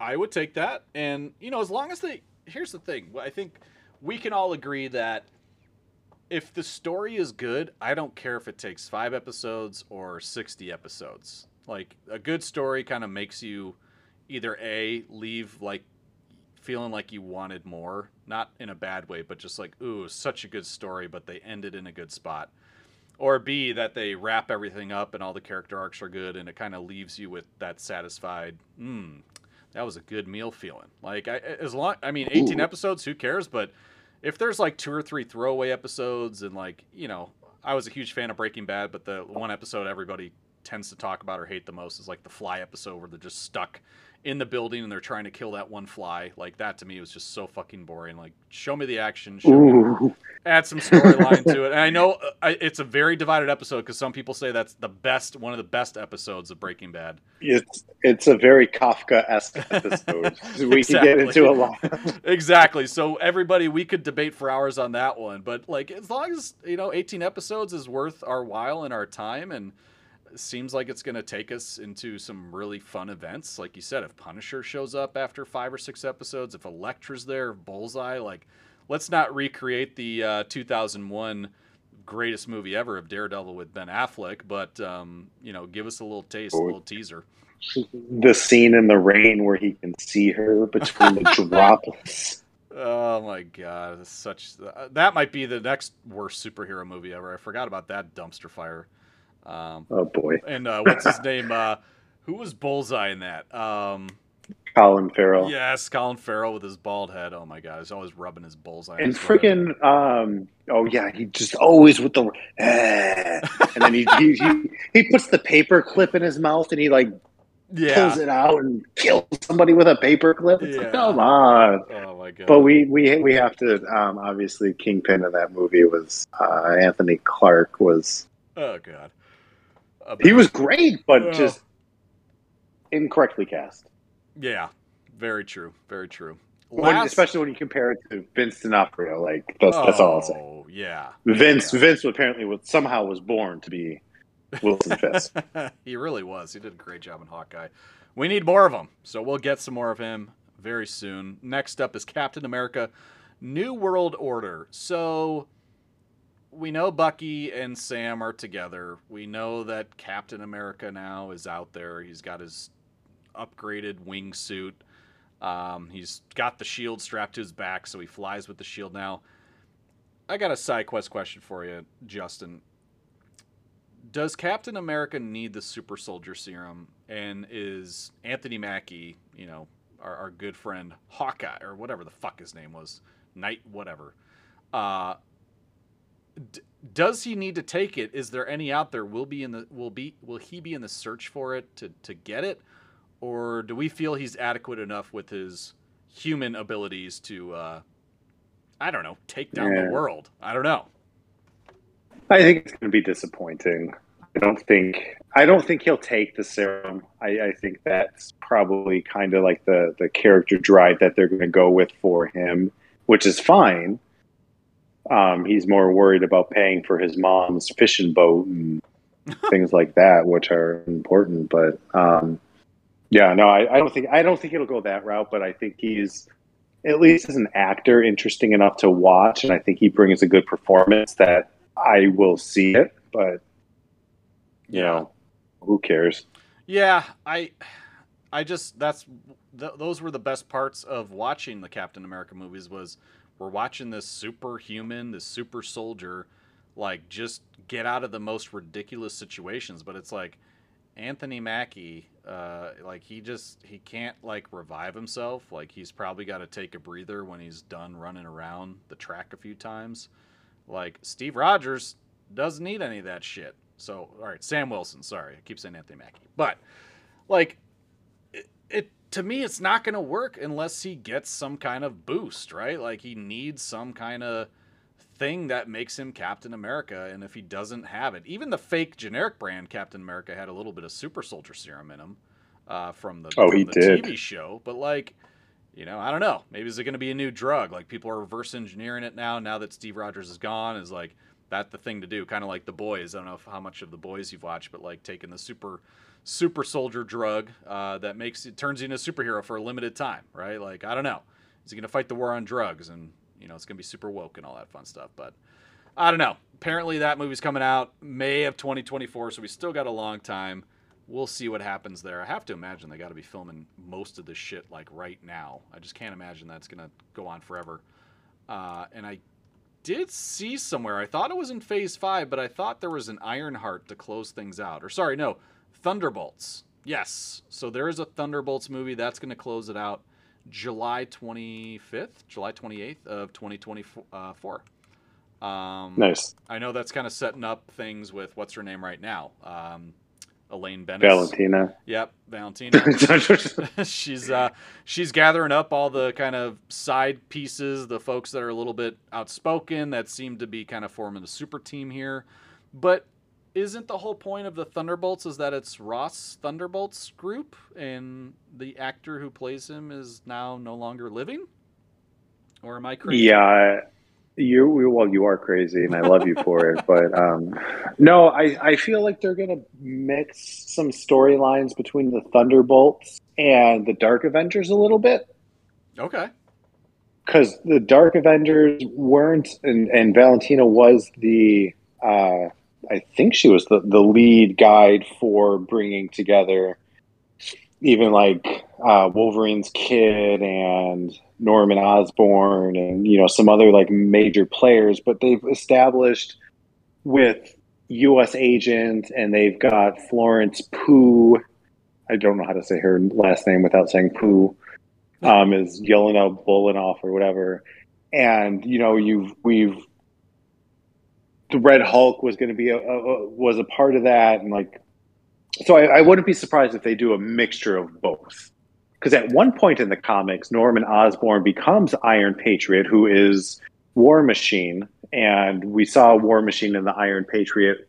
Speaker 1: I would take that, and you know, as long as they. Here's the thing. I think we can all agree that if the story is good, I don't care if it takes five episodes or sixty episodes. Like a good story kind of makes you either a leave like feeling like you wanted more, not in a bad way, but just like ooh, such a good story, but they ended in a good spot. Or B, that they wrap everything up and all the character arcs are good, and it kind of leaves you with that satisfied, hmm, that was a good meal feeling. Like, I, as long, I mean, 18
Speaker 3: Ooh.
Speaker 1: episodes, who cares? But if there's like two or three throwaway episodes, and like, you know, I was a huge fan of Breaking Bad, but the one episode everybody tends to talk about or hate the most is like the fly episode where they're just stuck in the building and they're trying to kill that one fly. Like that to me was just so fucking boring. Like show me the action, show me, add some storyline to it. And I know uh, it's a very divided episode because some people say that's the best, one of the best episodes of Breaking Bad.
Speaker 3: It's it's a very Kafka esque episode. we can get
Speaker 1: Exactly.
Speaker 3: into a lot.
Speaker 1: exactly. So everybody, we could debate for hours on that one, but like as long as you know, 18 episodes is worth our while and our time, and seems like it's going to take us into some really fun events. Like you said, if Punisher shows up after five or six episodes, if Elektra's there, if Bullseye, like let's not recreate the uh, 2001 greatest movie ever of Daredevil with Ben Affleck, but um, you know, give us a little taste, a little teaser.
Speaker 3: The scene in the rain where he can see her between the droplets.
Speaker 1: Oh my god, such uh, that might be the next worst superhero movie ever. I forgot about that dumpster fire. Um,
Speaker 3: Oh boy,
Speaker 1: and uh, what's his name? Uh, who was Bullseye in that? Um,
Speaker 3: Colin Farrell.
Speaker 1: yes, Colin Farrell with his bald head. Oh my god, he's always rubbing his bullseye.
Speaker 3: And freaking, um, oh yeah, he just always with the, eh. and then he, he he he puts the paper clip in his mouth and he like
Speaker 1: yeah.
Speaker 3: pulls it out and kills somebody with a paper clip. It's like, come on.
Speaker 1: Oh my god.
Speaker 3: But we we we have to um, obviously Kingpin in that movie was uh, Anthony Clark was
Speaker 1: oh god. Uh,
Speaker 3: he was great, but
Speaker 1: Oh.
Speaker 3: just incorrectly cast.
Speaker 1: Yeah, very true. Very true.
Speaker 3: When,
Speaker 1: Last-
Speaker 3: especially when you compare it to Vince D'Onofrio, like that's that's all I'll say.
Speaker 1: Oh yeah.
Speaker 3: Vince
Speaker 1: Yeah.
Speaker 3: Vince apparently was somehow was born to be Wilson Fisk.
Speaker 1: he really was. He did a great job in Hawkeye. We need more of him, so we'll get some more of him very soon. Next up is Captain America: New World Order. So we know Bucky and Sam are together. We know that Captain America now is out there. He's got his upgraded wingsuit. Um, he's got the shield strapped to his back, so he flies with the shield now. I got a side quest question for you, Justin. Does Captain America need the super soldier serum? And is Anthony Mackie, you know, our, our good friend Hawkeye, or whatever the fuck his name was, Knight, whatever, uh, d- does he need to take it? Is there any out there? Will be in the will be will he be in the search for it to to get it, or do we feel he's adequate enough with his human abilities to, uh, I don't know, take down
Speaker 3: Yeah.
Speaker 1: the world? I don't know.
Speaker 3: I think it's going to be disappointing. I don't think I don't think he'll take the serum. I, I think that's probably kind of like the the character drive that they're going to go with for him, which is fine. Um, he's more worried about paying for his mom's fishing boat and things like that, which are important. But um, yeah, no, I, I don't think I don't think it'll go that route. But I think he's at least as an actor interesting enough to watch, and I think he brings a good performance that I will see it. But you know, who cares?
Speaker 1: Yeah, I, I just that's th- those were the best parts of watching the Captain America movies. Was we're watching this superhuman, this super soldier, like just get out of the most ridiculous situations. But it's like Anthony Mackie, uh, like he just he can't like revive himself. Like he's probably got to take a breather when he's done running around the track a few times. Like Steve Rogers doesn't need any of that shit. So, all right, Sam Wilson. Sorry, I keep saying Anthony Mackie, but like it, it to me, it's not going to work unless he gets some kind of boost, right? Like he needs some kind of thing that makes him Captain America, and if he doesn't have it, even the fake generic brand Captain America had a little bit of super soldier serum in him uh, from the
Speaker 3: Oh,
Speaker 1: from
Speaker 3: he
Speaker 1: the
Speaker 3: did.
Speaker 1: TV show, but like. You know, I don't know. Maybe is it going to be a new drug? Like people are reverse engineering it now. Now that Steve Rogers is gone, is like that the thing to do? Kind of like the boys. I don't know if, how much of the boys you've watched, but like taking the super super soldier drug uh, that makes it turns you into a superhero for a limited time, right? Like I don't know. Is he going to fight the war on drugs and you know it's going to be super woke and all that fun stuff? But I don't know. Apparently that movie's coming out May of 2024, so we still got a long time. We'll see what happens there. I have to imagine they got to be filming most of this shit like right now. I just can't imagine that's going to go on forever. Uh, and I did see somewhere. I thought it was in Phase Five, but I thought there was an Ironheart to close things out. Or sorry, no, Thunderbolts. Yes, so there is a Thunderbolts movie that's going to close it out July 25th, July 28th of 2024. Um,
Speaker 3: Nice,
Speaker 1: I know that's kind of setting up things with what's her name right now, um, Elaine Bennett.
Speaker 3: Valentina.
Speaker 1: Yep, Valentina. she's uh, she's gathering up all the kind of side pieces, the folks that are a little bit outspoken that seem to be kind of forming a super team here. But isn't the whole point of the Thunderbolts is that it's Ross Thunderbolts group and the actor who plays him is now no longer living? Or am I crazy?
Speaker 3: Yeah, you well, you are crazy, and I love you for it. But um, no, I I feel like they're gonna mix some storylines between the Thunderbolts and the Dark Avengers a little bit
Speaker 1: Okay.
Speaker 3: because the Dark Avengers weren't, and, and Valentina was the. Uh, I think she was the, the lead guide for bringing together even like uh, Wolverine's kid and Norman Osborn and you know some other like major players, but they've established with U.S. agent and they've got Florence Pooh. I don't know how to say her last name without saying Pooh. Um, is Yelena Bolinoff or whatever, and you know you've we've the Red Hulk was going to be a, a, was a part of that, and like so I, I wouldn't be surprised if they do a mixture of both. Because at one point in the comics, Norman Osborn becomes Iron Patriot, who is War Machine, and we saw War Machine in the Iron Patriot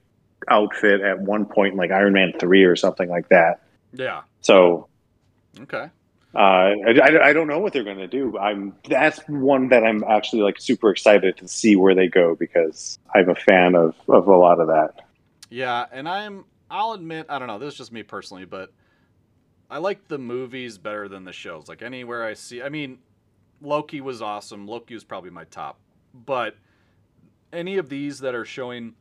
Speaker 3: outfit at one point, like Iron Man three or something like that.
Speaker 1: Yeah.
Speaker 3: So
Speaker 1: Okay.
Speaker 3: Uh, I, I, don't know what they're going to do. I'm that's one that I'm actually like super excited to see where they go because I'm a fan of of a lot of that.
Speaker 1: Yeah, and I'm I'll admit, I don't know, this is just me personally, but I like the movies better than the shows. Like anywhere I see I mean, Loki was awesome. Loki was probably my top. But any of these that are showing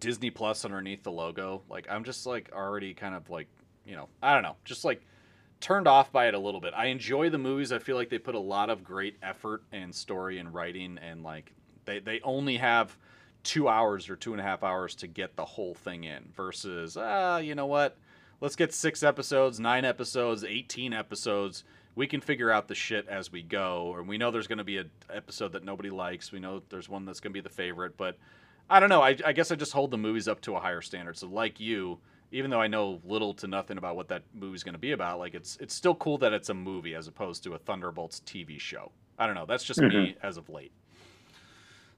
Speaker 1: Disney Plus underneath the logo, like I'm just like already kind of like, you know, I don't know, just like turned off by it a little bit. I enjoy the movies. I feel like they put a lot of great effort and story and writing and like They they only have two hours or two and a half hours to get the whole thing in versus ah, you know what? Let's get six episodes, nine episodes, eighteen episodes. We can figure out the shit as we go, and we know there's going to be an episode that nobody likes. We know there's one that's going to be the favorite, but I don't know. I, I guess I just hold the movies up to a higher standard. So, like you, even though I know little to nothing about what that movie's going to be about, like it's it's still cool that it's a movie as opposed to a Thunderbolts TV show. I don't know. That's just mm-hmm. me as of late.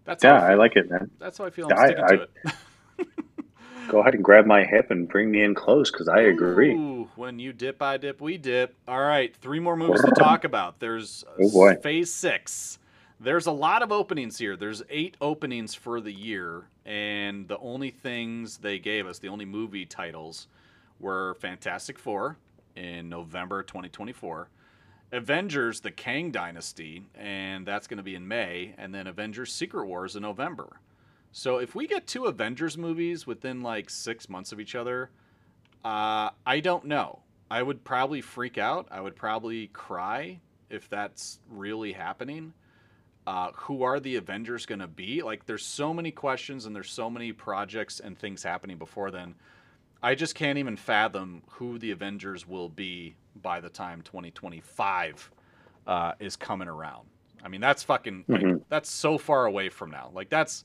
Speaker 3: That's yeah, I, I, like it, man.
Speaker 1: That's how I feel. I'm I, sticking I, to it.
Speaker 3: go ahead and grab my hip and bring me in close because I agree.
Speaker 1: Ooh, when you dip, I dip, we dip. All right, three more movies to talk about. There's oh boy. Phase Six. There's a lot of openings here. There's eight openings for the year, and the only things they gave us, the only movie titles, were Fantastic Four in November 2024. Avengers: The Kang Dynasty, and that's going to be in May, and then Avengers: Secret Wars in November. So if we get two Avengers movies within like six months of each other, uh, I don't know. I would probably freak out. I would probably cry if that's really happening. Uh, who are the Avengers going to be? Like, there's so many questions and there's so many projects and things happening before then. I just can't even fathom who the Avengers will be by the time 2025 uh, is coming around. I mean, that's fucking mm-hmm. that's so far away from now. Like that's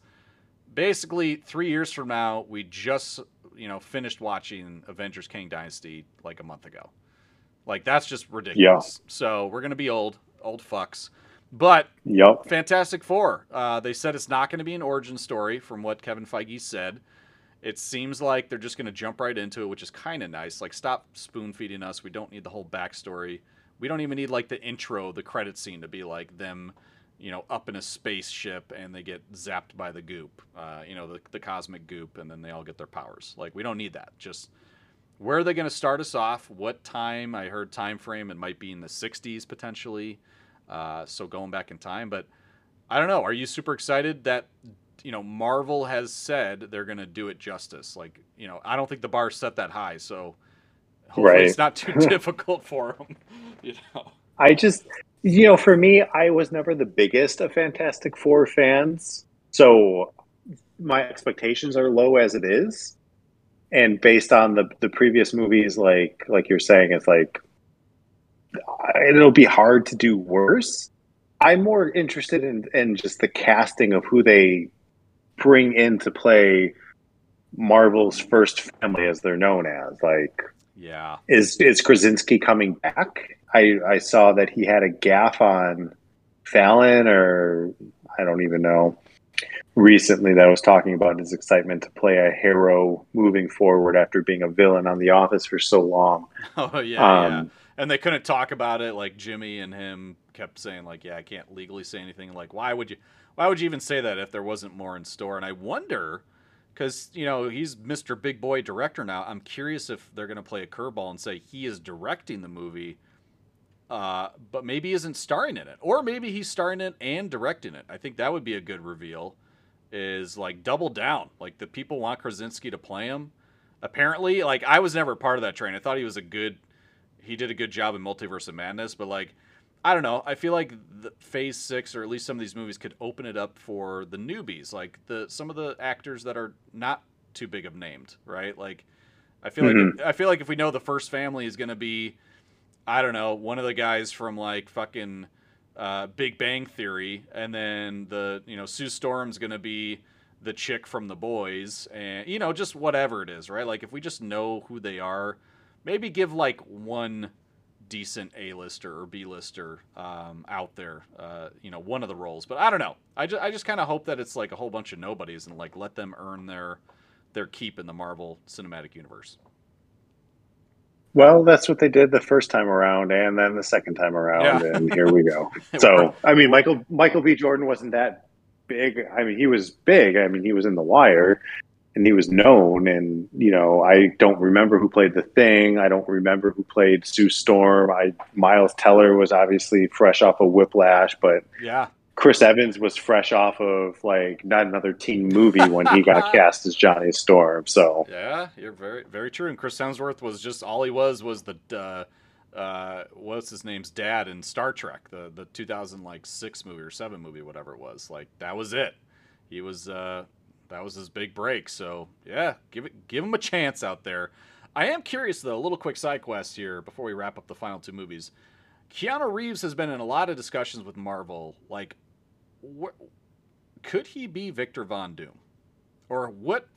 Speaker 1: basically three years from now. We just you know finished watching Avengers: Kang Dynasty like a month ago. Like that's just ridiculous. Yeah. So we're gonna be old, old fucks. But
Speaker 3: yep.
Speaker 1: Fantastic Four. Uh, they said it's not going to be an origin story, from what Kevin Feige said. It seems like they're just going to jump right into it, which is kind of nice. Like, stop spoon feeding us. We don't need the whole backstory. We don't even need like the intro, the credit scene to be like them, you know, up in a spaceship and they get zapped by the goop, uh, you know, the, the cosmic goop, and then they all get their powers. Like, we don't need that. Just where are they going to start us off? What time? I heard time frame. It might be in the 60s potentially. Uh, so going back in time, but I don't know. Are you super excited that you know, Marvel has said they're going to do it justice. Like, you know, I don't think the bar is set that high, so hopefully right. it's not too difficult for them. You know,
Speaker 3: I just, you know, for me, I was never the biggest of Fantastic Four fans, so my expectations are low as it is. And based on the the previous movies, like like you're saying, it's like it'll be hard to do worse. I'm more interested in, in just the casting of who they bring into play Marvel's first family, as they're known as. Like,
Speaker 1: yeah,
Speaker 3: is is Krasinski coming back? I I saw that he had a gaffe on Fallon, or I don't even know. Recently, that I was talking about his excitement to play a hero moving forward after being a villain on The Office for so long.
Speaker 1: Oh yeah, um, yeah. And they couldn't talk about it. Like Jimmy and him kept saying, like, "Yeah, I can't legally say anything." Like, why would you? why would you even say that if there wasn't more in store? And I wonder, because you know he's Mr. Big Boy director now. I'm curious if they're going to play a curveball and say he is directing the movie, uh, but maybe isn't starring in it, or maybe he's starring in it and directing it. I think that would be a good reveal. Is like double down. Like the people want Krasinski to play him. Apparently, like I was never part of that train. I thought he was a good. He did a good job in Multiverse of Madness, but like I don't know. I feel like the Phase Six, or at least some of these movies, could open it up for the newbies, like the some of the actors that are not too big of named, right? Like, I feel mm-hmm. like I feel like if we know the first family is going to be, I don't know, one of the guys from like fucking uh, Big Bang Theory, and then the you know Sue Storm's going to be the chick from The Boys, and you know just whatever it is, right? Like if we just know who they are, maybe give like one decent A-lister or B-lister um, out there, uh, you know, one of the roles. But I don't know. I just, I just kind of hope that it's like a whole bunch of nobodies and like let them earn their their keep in the Marvel Cinematic Universe.
Speaker 3: Well, that's what they did the first time around, and then the second time around, yeah. and here we go. so, I mean, Michael Michael B. Jordan wasn't that big. I mean, he was big. I mean, he was in The Wire, and he was known. And you know, I don't remember who played the Thing. I don't remember who played Sue Storm. I Miles Teller was obviously fresh off of Whiplash, but
Speaker 1: yeah.
Speaker 3: Chris Evans was fresh off of like not another teen movie when he got cast as Johnny Storm. So
Speaker 1: yeah, you're very very true. And Chris Hemsworth was just all he was was the uh, uh, what's his name's dad in Star Trek, the the 2006 movie or seven movie, whatever it was. Like that was it he was uh, that was his big break. So yeah, give it give him a chance out there. I am curious though. A little quick side quest here before we wrap up the final two movies. Keanu Reeves has been in a lot of discussions with Marvel. Like, wh- could he be Victor Von Doom, or what,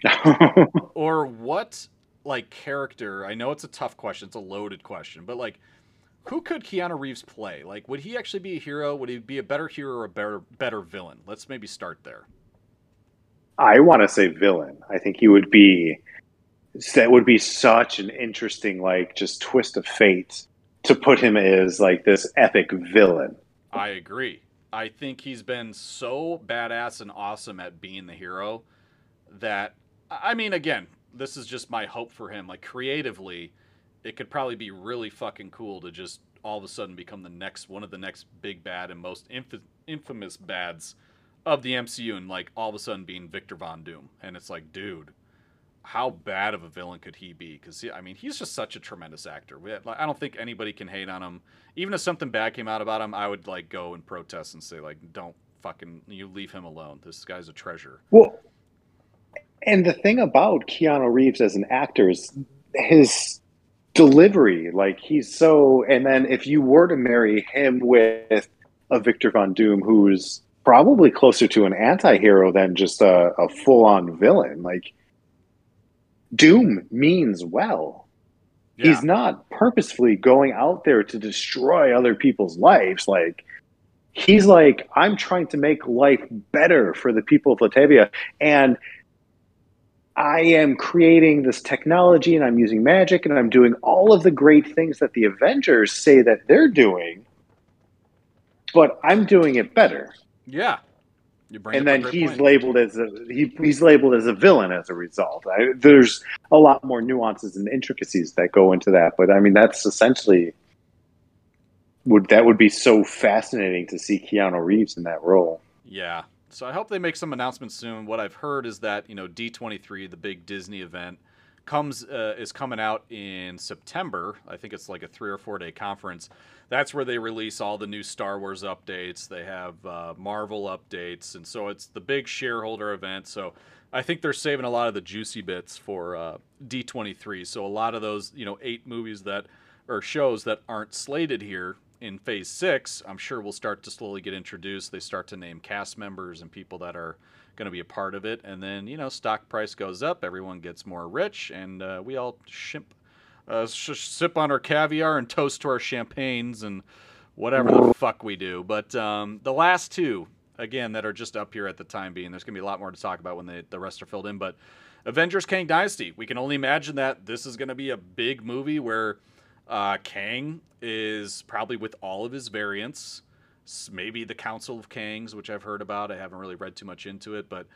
Speaker 1: or what like character? I know it's a tough question. It's a loaded question, but like, who could Keanu Reeves play? Like, would he actually be a hero? Would he be a better hero or a better better villain? Let's maybe start there.
Speaker 3: I want to say villain. I think he would be. That would be such an interesting, like, just twist of fate to put him as like this epic villain.
Speaker 1: I agree. I think he's been so badass and awesome at being the hero that I mean, again, this is just my hope for him. Like creatively, it could probably be really fucking cool to just all of a sudden become the next one of the next big bad and most inf- infamous bads of the MCU, and like all of a sudden being Victor Von Doom, and it's like, dude, how bad of a villain could he be? Because I mean, he's just such a tremendous actor. We, I don't think anybody can hate on him. Even if something bad came out about him, I would like go and protest and say like, don't fucking you leave him alone. This guy's a treasure.
Speaker 3: Well, and the thing about Keanu Reeves as an actor is his delivery. Like he's so. And then if you were to marry him with a Victor Von Doom, who's probably closer to an anti-hero than just a, a full-on villain, like Doom means well. Yeah. He's not purposefully going out there to destroy other people's lives. Like, he's like, I'm trying to make life better for the people of Latveria And I am creating this technology and I'm using magic and I'm doing all of the great things that the Avengers say that they're doing, but I'm doing it better.
Speaker 1: Yeah
Speaker 3: and then he's point. labeled as a he, he's labeled as a villain as a result. I, there's a lot more nuances and intricacies that go into that, but I mean that's essentially would that would be so fascinating to see Keanu Reeves in that role.
Speaker 1: Yeah. So I hope they make some announcements soon. What I've heard is that you know D23, the big Disney event, comes uh, is coming out in September. I think it's like a three or four day conference. That's where they release all the new Star Wars updates. They have uh, Marvel updates, and so it's the big shareholder event. So I think they're saving a lot of the juicy bits for uh, D23. So a lot of those, you know, eight movies that or shows that aren't slated here in Phase Six, I'm sure will start to slowly get introduced. They start to name cast members and people that are going to be a part of it. And then, you know, stock price goes up, everyone gets more rich, and uh, we all shimp, uh, sh- sip on our caviar and toast to our champagnes and whatever the fuck we do. But um, the last two, again, that are just up here at the time being, there's going to be a lot more to talk about when they, the rest are filled in. But Avengers Kang Dynasty, we can only imagine that this is going to be a big movie where uh, Kang is probably with all of his variants maybe the Council of Kangs, which I've heard about. I haven't really read too much into it, but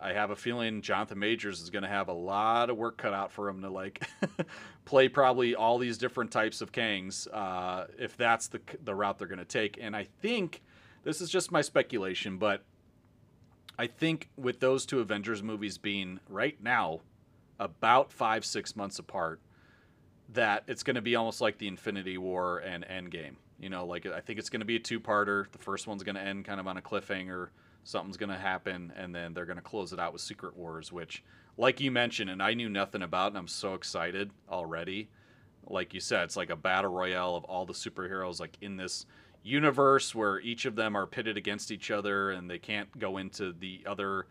Speaker 1: I have a feeling Jonathan Majors is going to have a lot of work cut out for him to like play probably all these different types of Kangs uh, if that's the the route they're going to take. And I think this is just my speculation, but I think with those two Avengers movies being right now about five six months apart, that it's going to be almost like the Infinity War and Endgame you know, like I think it's going to be a two-parter. The first one's going to end kind of on a cliffhanger. Something's going to happen, and then they're going to close it out with Secret Wars, which, like you mentioned, and I knew nothing about, and I'm so excited already. Like you said, it's like a battle royale of all the superheroes, like in this universe where each of them are pitted against each other, and they can't go into the other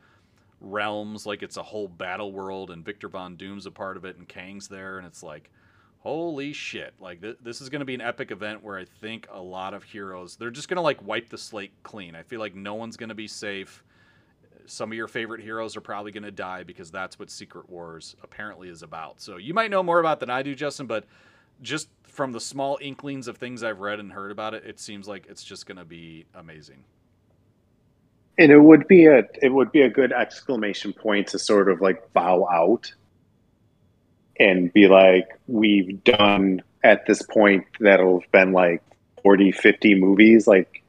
Speaker 1: realms. Like it's a whole battle world, and Victor Von Doom's a part of it, and Kang's there, and it's like holy shit. Like th- this is going to be an epic event where i think a lot of heroes they're just going to like wipe the slate clean. I feel like no one's going to be safe. Some of your favorite heroes are probably going to die because that's what secret wars apparently is about. So you might know more about than i do justin but just from the small inklings of things i've read and heard about it it seems like it's just going to be amazing.
Speaker 3: And it would be a it would be a good exclamation point to sort of like bow out and be like, we've done at this point that'll have been like 40, 50 movies. Like,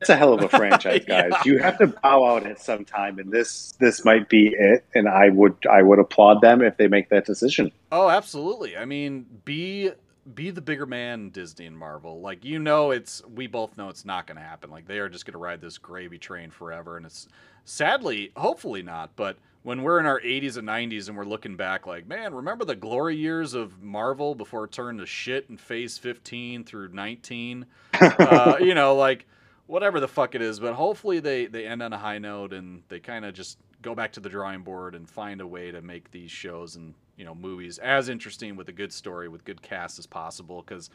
Speaker 3: it's a hell of a franchise, guys. yeah. You have to bow out at some time, and this this might be it. And I would I would applaud them if they make that decision.
Speaker 1: Oh, absolutely. I mean, be be the bigger man, Disney and Marvel. Like you know, it's we both know it's not going to happen. Like they are just going to ride this gravy train forever, and it's sadly, hopefully not. But when we're in our 80s and 90s and we're looking back, like man, remember the glory years of Marvel before it turned to shit in Phase 15 through 19. uh, you know, like whatever the fuck it is. But hopefully they they end on a high note and they kind of just go back to the drawing board and find a way to make these shows and you know movies as interesting with a good story with good cast as possible because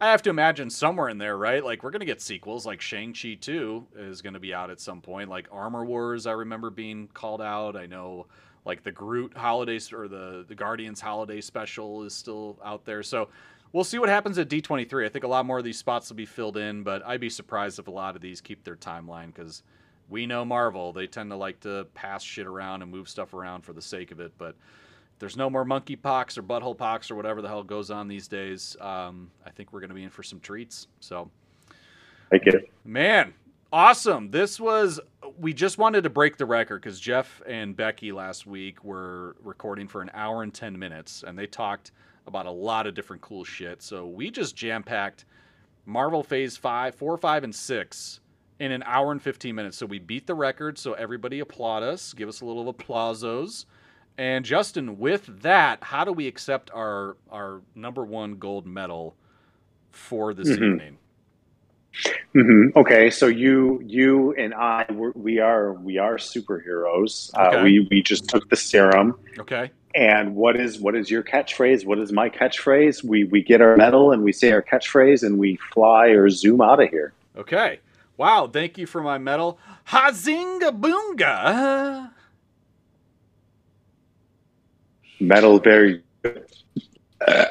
Speaker 1: i have to imagine somewhere in there right? Like we're gonna get sequels like shang-chi 2 is gonna be out at some point. Like armor wars i remember being called out. I know like the groot holiday or the the guardians holiday special is still out there. So we'll see what happens at d23 i think a lot more of these spots will be filled in but i'd be surprised if a lot of these keep their timeline because we know marvel. They tend to like to pass shit around and move stuff around for the sake of it but there's no more monkeypox or butthole pox or whatever the hell goes on these days, um, I think we're going to be in for some treats. So,
Speaker 3: thank you,
Speaker 1: man. Awesome. This was, we just wanted to break the record because Jeff and Becky last week were recording for an hour and 10 minutes and they talked about a lot of different cool shit. So we just jam packed Marvel Phase 5, 4, 5, and 6 in an hour and 15 minutes. So we beat the record. So everybody applaud us, give us a little applausos. And Justin, with that, how do we accept our our number one gold medal for this mm-hmm. evening?
Speaker 3: Mm-hmm. Okay, so you you and I we are we are superheroes. Uh, okay. Uh, we we just took the serum.
Speaker 1: Okay.
Speaker 3: And what is what is your catchphrase? What is my catchphrase? We we get our medal and we say our catchphrase and we fly or zoom out of here.
Speaker 1: Okay. Wow. Thank you for my medal. Hazinga boonga.
Speaker 3: Metal very good. Uh,